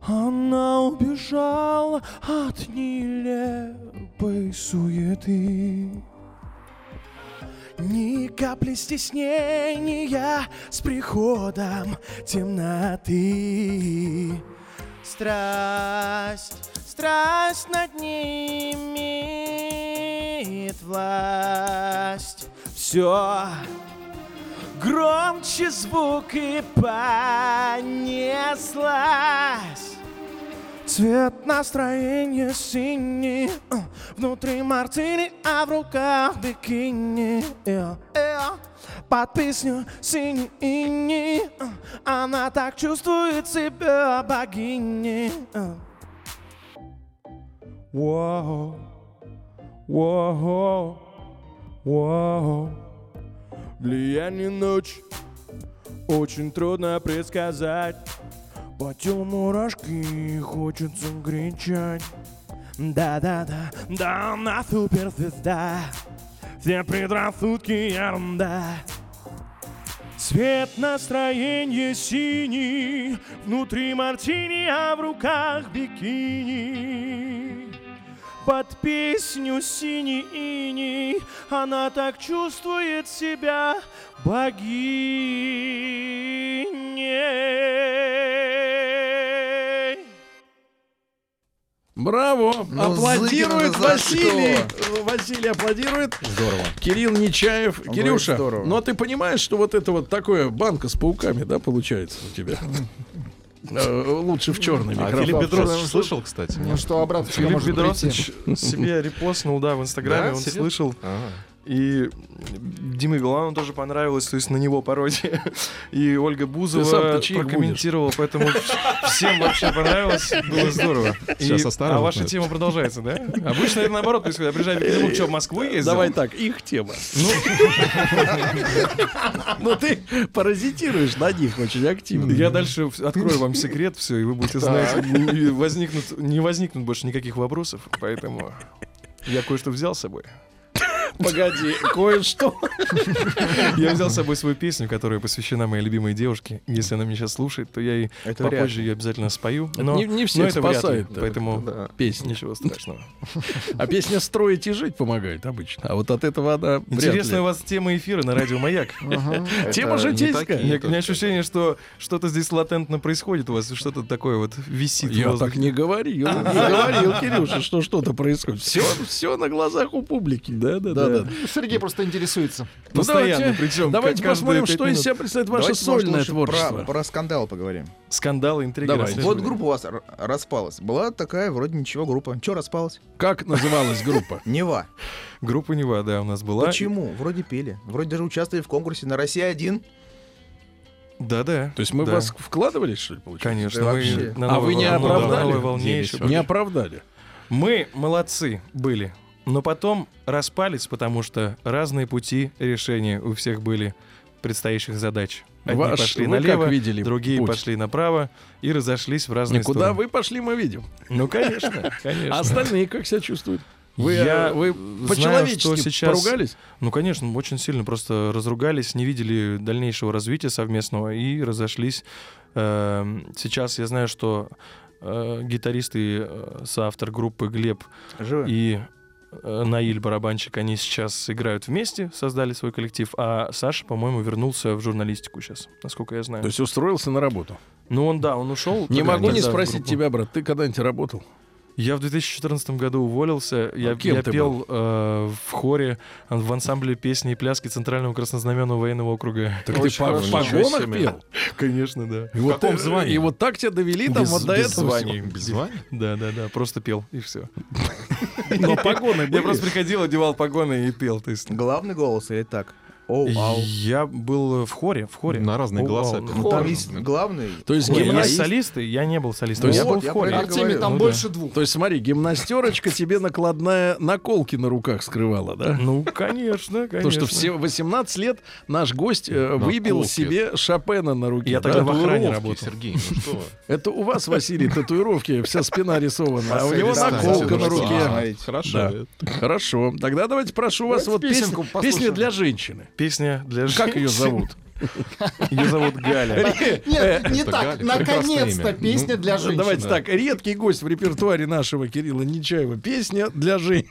Она убежала от нелепой суеты. Ни капли стеснения с приходом темноты. Страсть, страсть над ней имеет власть. Все громче звук и понеслась. Цвет настроения синий э, Внутри мартини, а в руках бикини Э, э, Под песню синий ини Она так чувствует себя богиней. Воу, воу, воу. Влияние ночи очень трудно предсказать. По телу мурашки хочется кричать. Да-да-да, да, она суперзвезда. Все предрассудки ерунда. Цвет настроения синий, внутри мартини, а в руках бикини. Под песню синий иней она так чувствует себя богиней. Браво! Ну, аплодирует Василий! Василий аплодирует. Здорово. Кирилл Нечаев. Он Кирюша, здорово. ну а ты понимаешь, что вот это вот такое банка с пауками, да, получается у тебя? Э, Лучше в черный А микрофон. Филипп Бедросович слышал, кстати? Ну что, обратно Филипп Бедросович себе репостнул, да, в Инстаграме, Да? он слышал. Ага. И Диме Билану тоже понравилось, то есть на него пародия. И Ольга Бузова прокомментировала, поэтому вс- всем вообще понравилось, было здорово. И- Сейчас осторожно. А ваша тема продолжается, да? Обычно это наоборот происходит. Я приезжаю в Петербург, что, в Москву ездил? Давай так, их тема. Ну ты паразитируешь на них очень активно. Я дальше открою вам секрет, все, и вы будете знать, и не возникнут больше никаких вопросов, поэтому я кое-что взял с собой. Погоди, кое-что. Я взял с собой свою песню, которая посвящена моей любимой девушке. Если она меня сейчас слушает, то я ей Это попозже ли. ее обязательно спою. Это Но, не- не но всех это вряд ли, спасает, да, Поэтому да, песня. ничего страшного. А песня «Строить и жить» помогает обычно. А вот от этого она Интересная ли. у вас тема эфира на радио «Маяк». Тема житейская. У меня ощущение, что что-то здесь латентно происходит у вас, что-то такое вот висит Я так не говорил, не говорил, Кирюша, что что-то происходит. Все, все на глазах у публики. Да, да, да. Сергей просто интересуется. Ну, Постоянно, давайте, причем давайте посмотрим, что из себя представляет ваше сольное творчество. Про, про скандал поговорим. Скандалы, интриги, расследования. Вот группа у вас распалась. Была такая вроде ничего группа. Че распалась? Как называлась группа? Нева. Группа Нева, да, у нас была. Почему? Вроде пели. Вроде даже участвовали в конкурсе на Россия-1. Да-да. То есть мы да. вас вкладывались, что ли, получается? Конечно, Да мы А вы не оправдали? Не оправдали. Мы молодцы были, но потом распались, потому что разные пути решения у всех были предстоящих задач. Одни Ваш- пошли налево, видели другие путь? пошли направо и разошлись в разные Никуда стороны. вы пошли, мы видим. Ну, конечно, конечно. А остальные как себя чувствуют? Вы, Я э, вы по-человечески что сейчас- поругались? Ну, конечно, очень сильно просто разругались, не видели дальнейшего развития совместного и разошлись. Эм, Сейчас я знаю, что э, гитарист и э, соавтор группы Глеб Живы? и Наиль барабанщик, они сейчас играют вместе, создали свой коллектив, а Саша, по-моему, вернулся в журналистику сейчас, насколько я знаю. То есть устроился на работу? Ну, он, да, он ушел. Не тогда- могу не спросить тебя, брат, ты когда-нибудь работал? Я в 2014 году уволился. Я, А кем я ты пел э, в хоре в ансамбле песни и пляски Центрального краснознаменного военного округа. Так ты по- в погонах пел? Конечно, да. И вот, э, И вот так тебя довели там Без- вот до без этого всего? Без звания? Да, да, да, просто пел и все. Но погоны Я были? просто приходил, одевал погоны и пел. То есть Главный голос или так? Оу, ау. я был в хоре, в хоре. На разные Оу, голоса ау. пел. Ну, там есть главный. То есть гимна- есть солисты, я не был солистом. То есть я был вот, в я хоре. это Артемий, говорю. там Ну больше двух. То есть смотри, гимнастерочка тебе накладная наколки на руках скрывала, да? Ну, конечно, конечно. То, что все 18 лет наш гость э, выбил себе Шопена на руке. Я да? тогда в охране работал. Сергей, ну что. Это у вас, Василий, татуировки, вся спина рисована, а у него наколка на руке. Хорошо. Хорошо. Тогда давайте прошу вас вот песня для женщины. Песня для Как ее женщин. зовут? Ее зовут Галя. Нет, не так. Наконец-то имя. песня Ну, для женщин. Давайте так, редкий гость в репертуаре нашего Кирилла Нечаева. Песня для женщин.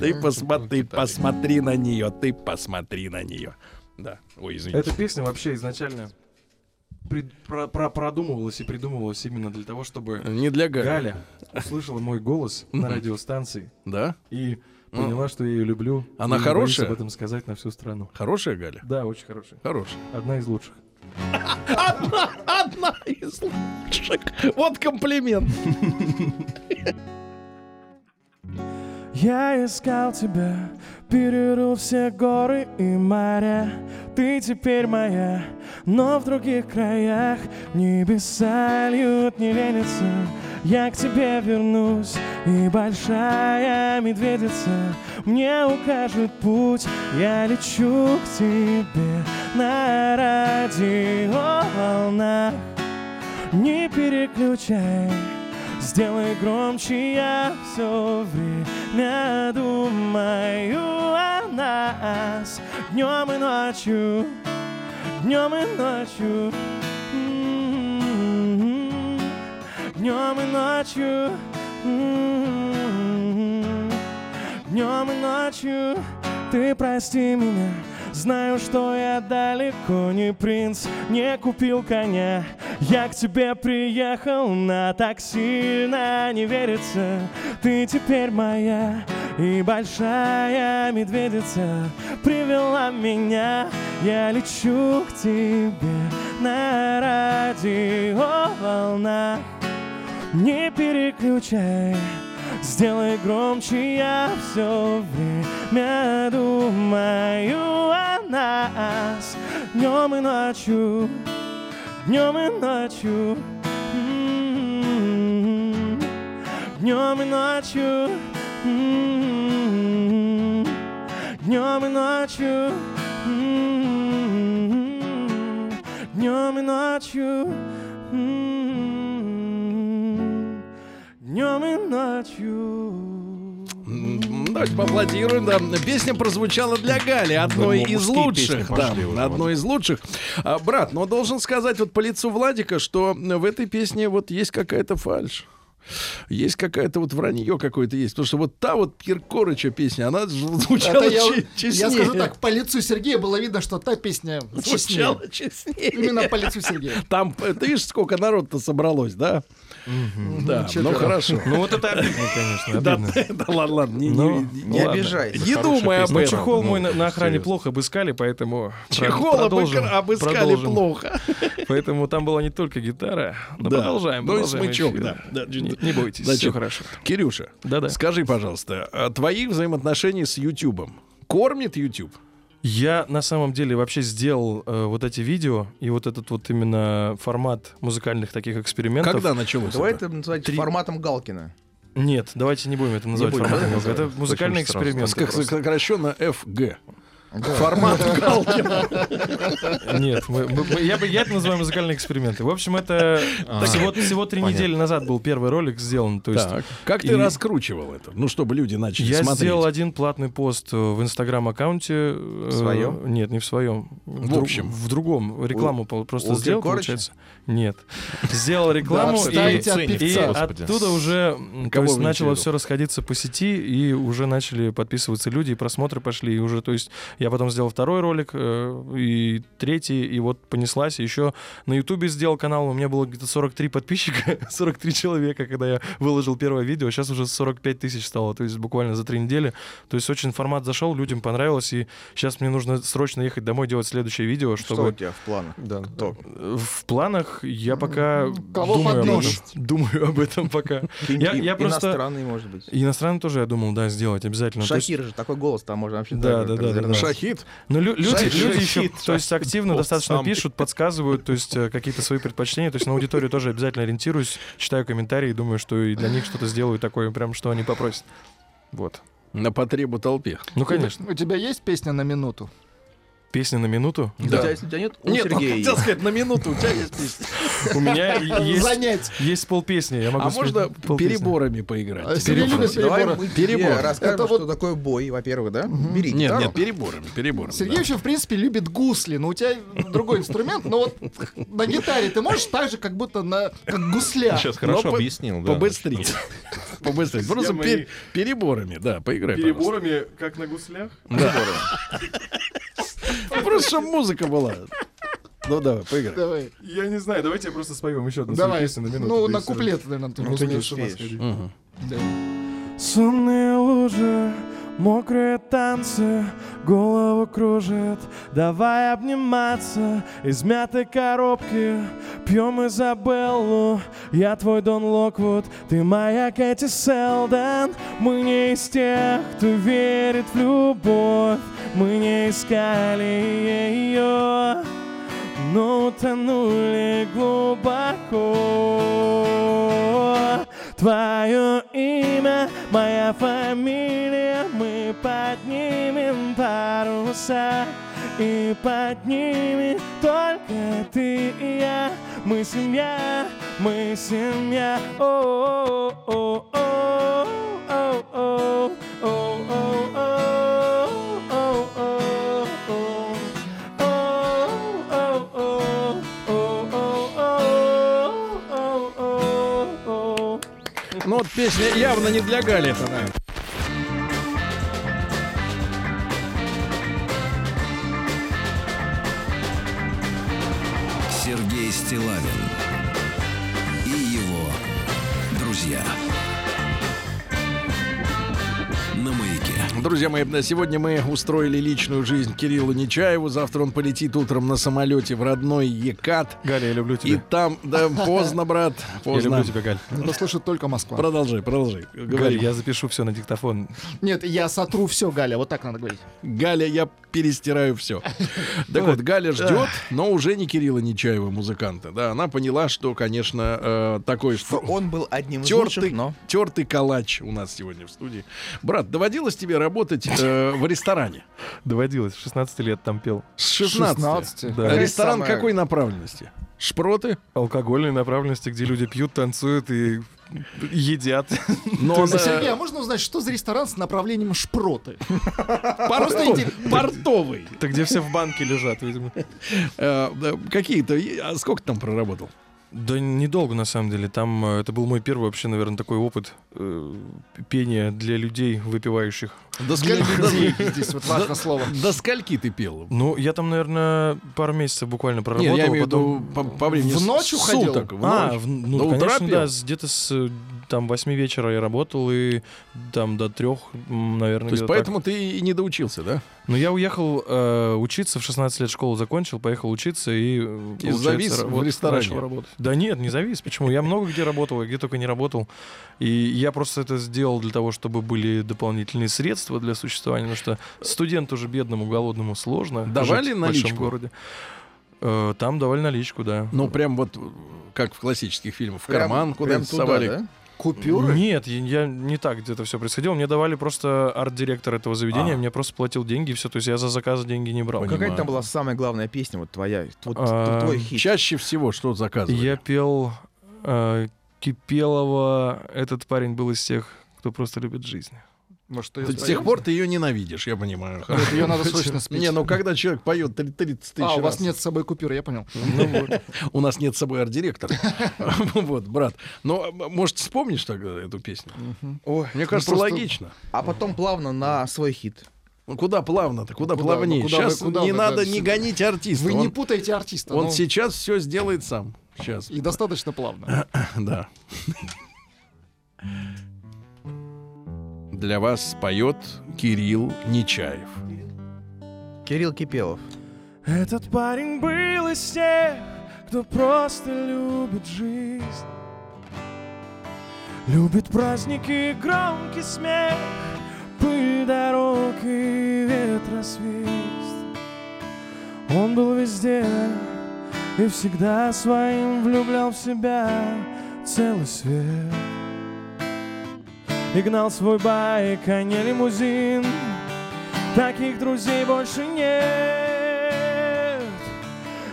Ты посмотри, посмотри на нее, ты посмотри на нее. Да. Ой, извините. Эта песня вообще изначально прид- про- про- продумывалась и придумывалась именно для того, чтобы Не для Гали. Галя услышала мой голос на радиостанции Да? и поняла, что я ее люблю. Она хорошая? об этом сказать на всю страну. Хорошая Галя? Да, очень хорошая. Хорошая. Одна из лучших. Одна, одна из лучших. Вот комплимент. Я искал тебя, перерыл все горы и моря. Ты теперь моя, но в других краях небеса льют, не ленится. Я к тебе вернусь, и большая медведица мне укажет путь. Я лечу к тебе на радиоволнах. Не переключай, сделай громче, я все время думаю о нас Днем и ночью, днем и ночью. Днем и ночью. Днем и ночью ты прости меня Знаю, что я далеко не принц Не купил коня. Я к тебе приехал на так сильно не верится. Ты теперь моя и большая медведица. Привела меня Я лечу к тебе на радиоволнах. Не переключай Сделай громче, я все время думаю о нас Днем и ночью, днем и ночью. Днем и ночью. Днем и ночью. Днем и ночью М-м-м. Днем и ночью Давайте поаплодируем. Да. Песня прозвучала для Гали, одной Вот из мужские лучших. Да, уже, одной из лучших. А, брат, но должен сказать вот по лицу Владика, что в этой песне вот есть какая-то фальшь. Есть какая-то вот вранье какое-то есть. Потому что вот та вот Киркорыча песня, она звучала Это я, че- я честнее. скажу так, по лицу Сергея было видно, что та песня честнее. Звучала честнее. Именно по лицу Сергея. Там, э, ты видишь, сколько народ-то собралось, да? Да, ну хорошо. Ну вот это обидно, конечно, Да, обидно. да ладно, ладно, не, Ну, не- Не ладно. обижайся. не думай об Ну, этом. чехол мой на, на охране серьезно. плохо обыскали, поэтому... Чехол продолжим, обыскали, продолжим. плохо. Поэтому там была не только гитара. Но Да. продолжаем. Ну и смычок, да. Да, Не, бойтесь, Значит, все хорошо. Кирюша, Да-да. скажи, пожалуйста, а твои взаимоотношения с Ютубом кормит YouTube? Я на самом деле вообще сделал э, вот эти видео и вот этот вот именно формат музыкальных таких экспериментов. Когда началось Давай это? называть Три- форматом Галкина. Нет, давайте не будем это называть будем, форматом. да. Это музыкальный Очень эксперимент. Как сокращенно FG. Формат Галкина. Нет, мы- мы- мы- я, бы, я это называю музыкальные эксперименты. В общем, это А. всего, всего три Понятно. недели назад был первый ролик сделан. То есть Так, как ты раскручивал это? Ну, чтобы люди начали Я смотреть. сделал один платный пост э, в инстаграм-аккаунте. э, В своем? Нет, не в своем. В дру- общем. В другом. Рекламу пол- просто у сделал, получается. Нет. Сделал рекламу, Да, и, и оттуда уже то Кого есть начало в все расходиться по сети, и уже начали подписываться люди, и просмотры пошли. И уже, то есть, я потом сделал второй ролик, э, и третий, и вот понеслась. Еще на Ютубе сделал канал, у меня было где-то 43 подписчика, 43 человека, когда я выложил первое видео. Сейчас уже 45 тысяч стало, то есть буквально за три недели. То есть очень формат зашел, людям понравилось, и сейчас мне нужно срочно ехать домой делать следующее видео, Что у чтобы... тебя в планах? Да. Кто? В планах я пока Кого думаю об этом. Думаю об этом пока. Я, я просто... Иностранный, может быть. Иностранный тоже, я думал, да, сделать обязательно. Шахир же, такой голос там можно вообще Да, да, да, да, развернуть. да. Шахид. Ну, лю- люди, Шахид, люди еще, то есть активно Вот достаточно сам. пишут, подсказывают, то есть э, какие-то свои предпочтения. То есть на аудиторию тоже обязательно ориентируюсь, читаю комментарии, думаю, что и для них что-то сделаю такое, прям что они попросят. Вот. На потребу толпе. Ну, конечно. У тебя есть песня на минуту? Песня на минуту? У тебя, если у тебя нет, у Нет, Сергея хотел сказать, на минуту у тебя есть песня. У меня есть, Занять. есть полпесни. Я могу А можно полпесни. переборами поиграть? А Давай переборы. мы Перебор. расскажем, Это что вот- такое бой, во-первых, да? Бери Нет, нет, переборами, переборами. Сергей да. вообще, в принципе, любит гусли, но у тебя другой инструмент, но вот на гитаре ты можешь так же, как будто на как гусля. Сейчас хорошо объяснил, да. Побыстрее. Побыстрее. Просто переборами, да, поиграй, пожалуйста. Переборами, как на гуслях? Ну, Просто чтобы музыка была. Ну давай, поиграй. Давай, Я не знаю, давайте я просто споем еще одну давай. песню на минуту. Ну, на куплет, наверное, ты Ну, не ты не успеешь. Сонные лужи, мокрые танцы, голову кружит. Давай обниматься из мятой коробки. Пьем Изабеллу, я твой Дон Локвуд, ты моя Кэти Селдон. Мы не из тех, кто верит в любовь, мы не искали ее, но утонули глубоко. Твое имя, моя фамилия, мы поднимем паруса и поднимем только ты и я. Мы семья, мы семья. Ну вот песня явно не для Гали это, да. Сергей Стилавин и его друзья. Друзья мои, сегодня мы устроили личную жизнь Кириллу Нечаеву. Завтра он полетит утром на самолете в родной Екат. Галя, я люблю И тебя. там, да, поздно, брат, Я поздно. люблю тебя, Галь. Это слышит только Москва. Продолжай, продолжай. Говори. я запишу все на диктофон. Нет, я сотру все, Галя, вот так надо говорить. Галя, я перестираю все. Так вот, Галя ждет, но уже не Кирилла Нечаева, музыканта. Да, она поняла, что, конечно, э, такой Что он был одним из лучших, но... тертый калач у нас сегодня в студии. Брат, доводилось тебе работать э, в ресторане? Доводилось, в 16 лет там пел. С 16. 16. Да. Ресторан Самое- какой направленности? Шпроты? Алкогольной направленности, где люди пьют, танцуют и едят. Но есть, э, Сергей, а можно узнать, что за ресторан с направлением шпроты? Портовый. Это где все в банке лежат, видимо. Э, Какие-то. А сколько там проработал? Да недолго, на самом деле. Там э, это был мой первый вообще, наверное, такой опыт э, пения для людей, выпивающих. До скольки. Здесь вот важно до- слово. До скольки ты пел? Ну, я там, наверное, пару месяцев буквально проработал. Нет, я имею в виду по, времени В ночь уходил? а, ну, конечно, да, где-то с э, там 8 вечера я работал, и там до трех, наверное, То есть где-то так. поэтому ты и не доучился, да? Ну, я уехал э, учиться, в 16 лет школу закончил, поехал учиться и... э, И завис ра- в вот ресторане. начал работать. Да нет, не завис. Почему? Я много где работал, я где только не работал. И я просто это сделал для того, чтобы были дополнительные средства для существования, потому что студенту уже бедному, голодному сложно Давали жить в наличку? большом городе. Э, Там давали наличку, да. Ну, прям вот э, как в классических фильмах, в Прям- карман туда, совали. да? Купюры? Нет, я, я не так где-то все происходило. Мне давали просто арт-директор этого заведения, А. мне просто платил деньги и все. То есть я за заказы деньги не брал. Понимаю. Какая там была самая главная песня, вот твоя, вот А, твой хит? Чаще всего что заказывали? Я пел э, Кипелова. Этот парень был из тех, кто просто любит жизнь. Может, Ты- С тех пор ты ее ненавидишь, я понимаю. Её надо срочно спеть. Не, ну когда человек поет 30 тысяч А, у вас раз. нет с собой купюры, я понял. Ну. У нас нет с собой арт-директора. Вот, брат. Но может вспомнишь тогда эту песню? Ой, Мне ну кажется, логично. А потом плавно на свой хит. Ну куда плавно-то, куда, Куда? плавнее? Ну, куда вы- сейчас куда не вы, надо не гонить артиста. Вы он, не путаете артиста. он ну, сейчас все сделает сам. Сейчас. И достаточно плавно. Да. Для вас поет Кирилл Нечаев. Кирилл Кипелов. Этот парень был из тех, кто просто любит жизнь. Любит праздники, громкий смех, пыль дорог и ветросвист. Он был везде и всегда своим влюблял в себя целый свет. И гнал свой байк, а не лимузин. Таких друзей больше нет.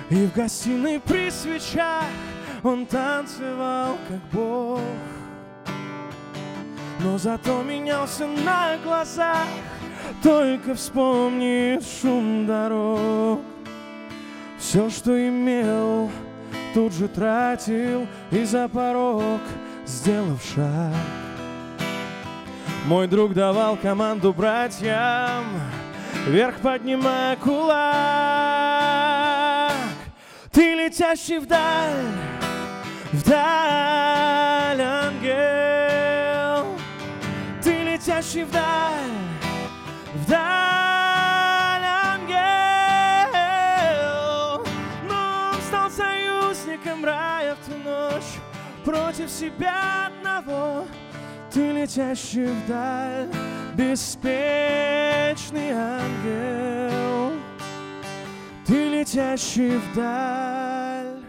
И в гостиной при свечах он танцевал как бог. Но зато менялся на глазах, только вспомни шум дорог. Все, что имел, тут же тратил и за порог сделав шаг. Мой друг давал команду братьям, вверх поднимая кулак. Ты летящий вдаль, вдаль, ангел. Ты летящий вдаль, вдаль, ангел. Но он стал союзником рая в ту ночь против себя одного. Ты летящий вдаль, беспечный ангел. Ты летящий вдаль,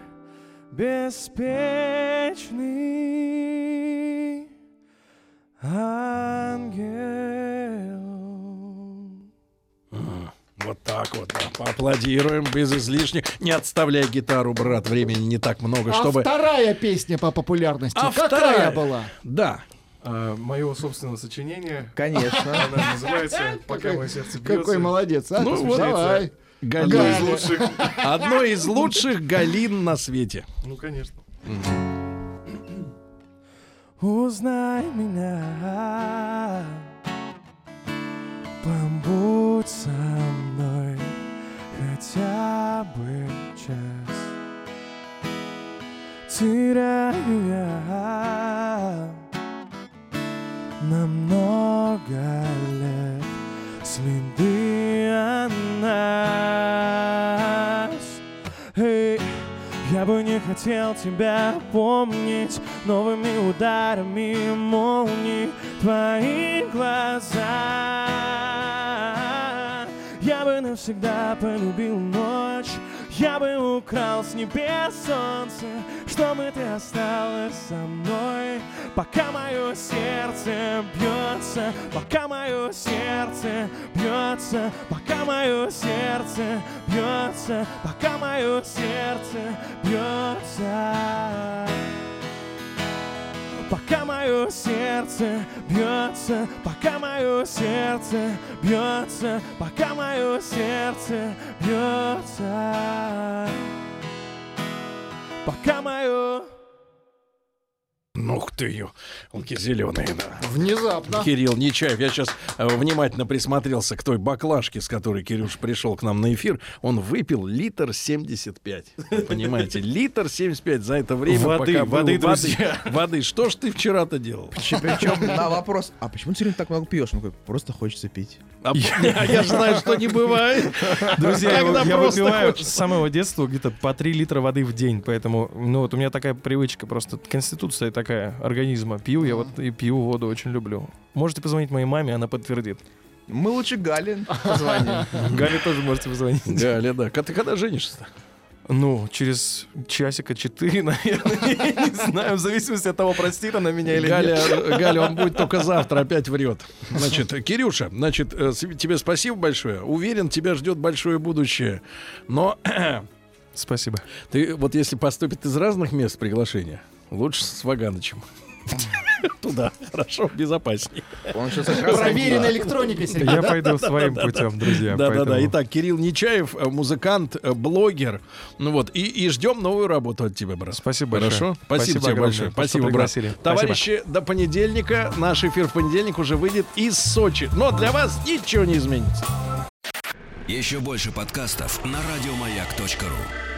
беспечный ангел. Вот так вот. да. Поаплодируем без излишних. Не отставляй гитару, брат. Времени не так много, А чтобы... вторая песня по популярности А какая вторая? была? Да. Мое собственное сочинение. Конечно. Она называется «Пока мое сердце бьется». Какой молодец, а? Ну вот, Давай. Галина. Галя. из лучших. Одно из лучших Галин на свете. Ну, конечно. Узнай меня, побудь со мной хотя бы час. Теряю я на много лет следы о нас. Эй, я бы не хотел тебя помнить новыми ударами молний твои глаза. Я бы навсегда полюбил ночь, я бы украл с небес солнце, чтобы ты осталась со мной, пока мое сердце бьется, пока мое сердце бьется, пока мое сердце бьется, пока мое сердце бьется. Пока мое сердце бьется, пока мое сердце бьется, пока мое сердце бьется, пока мое Ну, ух ты ее. Он зеленый, да. Внезапно. Кирилл Нечаев. Я сейчас внимательно присмотрелся к той баклажке, с которой Кирюш пришел к нам на эфир. Он выпил литр 75. Вы Понимаете, литр 75 за это время. Воды, пока был воды, друзья. Воды. Что ж ты вчера-то делал? Причем на вопрос, а почему ты так много пьешь? Он говорит, просто хочется пить. А, я, я же знаю, что не бывает. Друзья, я, Когда я просто выпиваю хочется. с самого детства где-то по 3 литра воды в день, поэтому, ну вот у меня такая привычка, просто конституция такая организма. Пью я вот и пью воду, очень люблю. Можете позвонить моей маме, она подтвердит. Мы лучше Гале позвоним. Галя тоже можете позвонить. Галя, да. Ты когда женишься-то? Ну, через часика четыре, наверное, я не знаю, в зависимости от того, простит она меня или Галя, нет. Галя, он будет только завтра, опять врет. Значит, Кирюша, значит, э, тебе спасибо большое. Уверен, тебя ждет большое будущее. Но Спасибо. ты вот если поступит из разных мест приглашение, лучше с Ваганычем. Туда, хорошо, безопаснее. Он сейчас. Проверенной электроникой, Сергей. Я пойду своим путем, друзья. Да-да-да. Итак, Кирилл Нечаев, э, музыкант, э, блогер. Ну вот, и, и ждем новую работу от тебя, брат. Спасибо Хорошо? большое. Спасибо, Спасибо тебе огромное, большое. Спасибо, брат. Товарищи, до понедельника. Наш эфир в понедельник уже выйдет из Сочи. Но для вас ничего не изменится. Еще больше подкастов на радиомаяк.ру.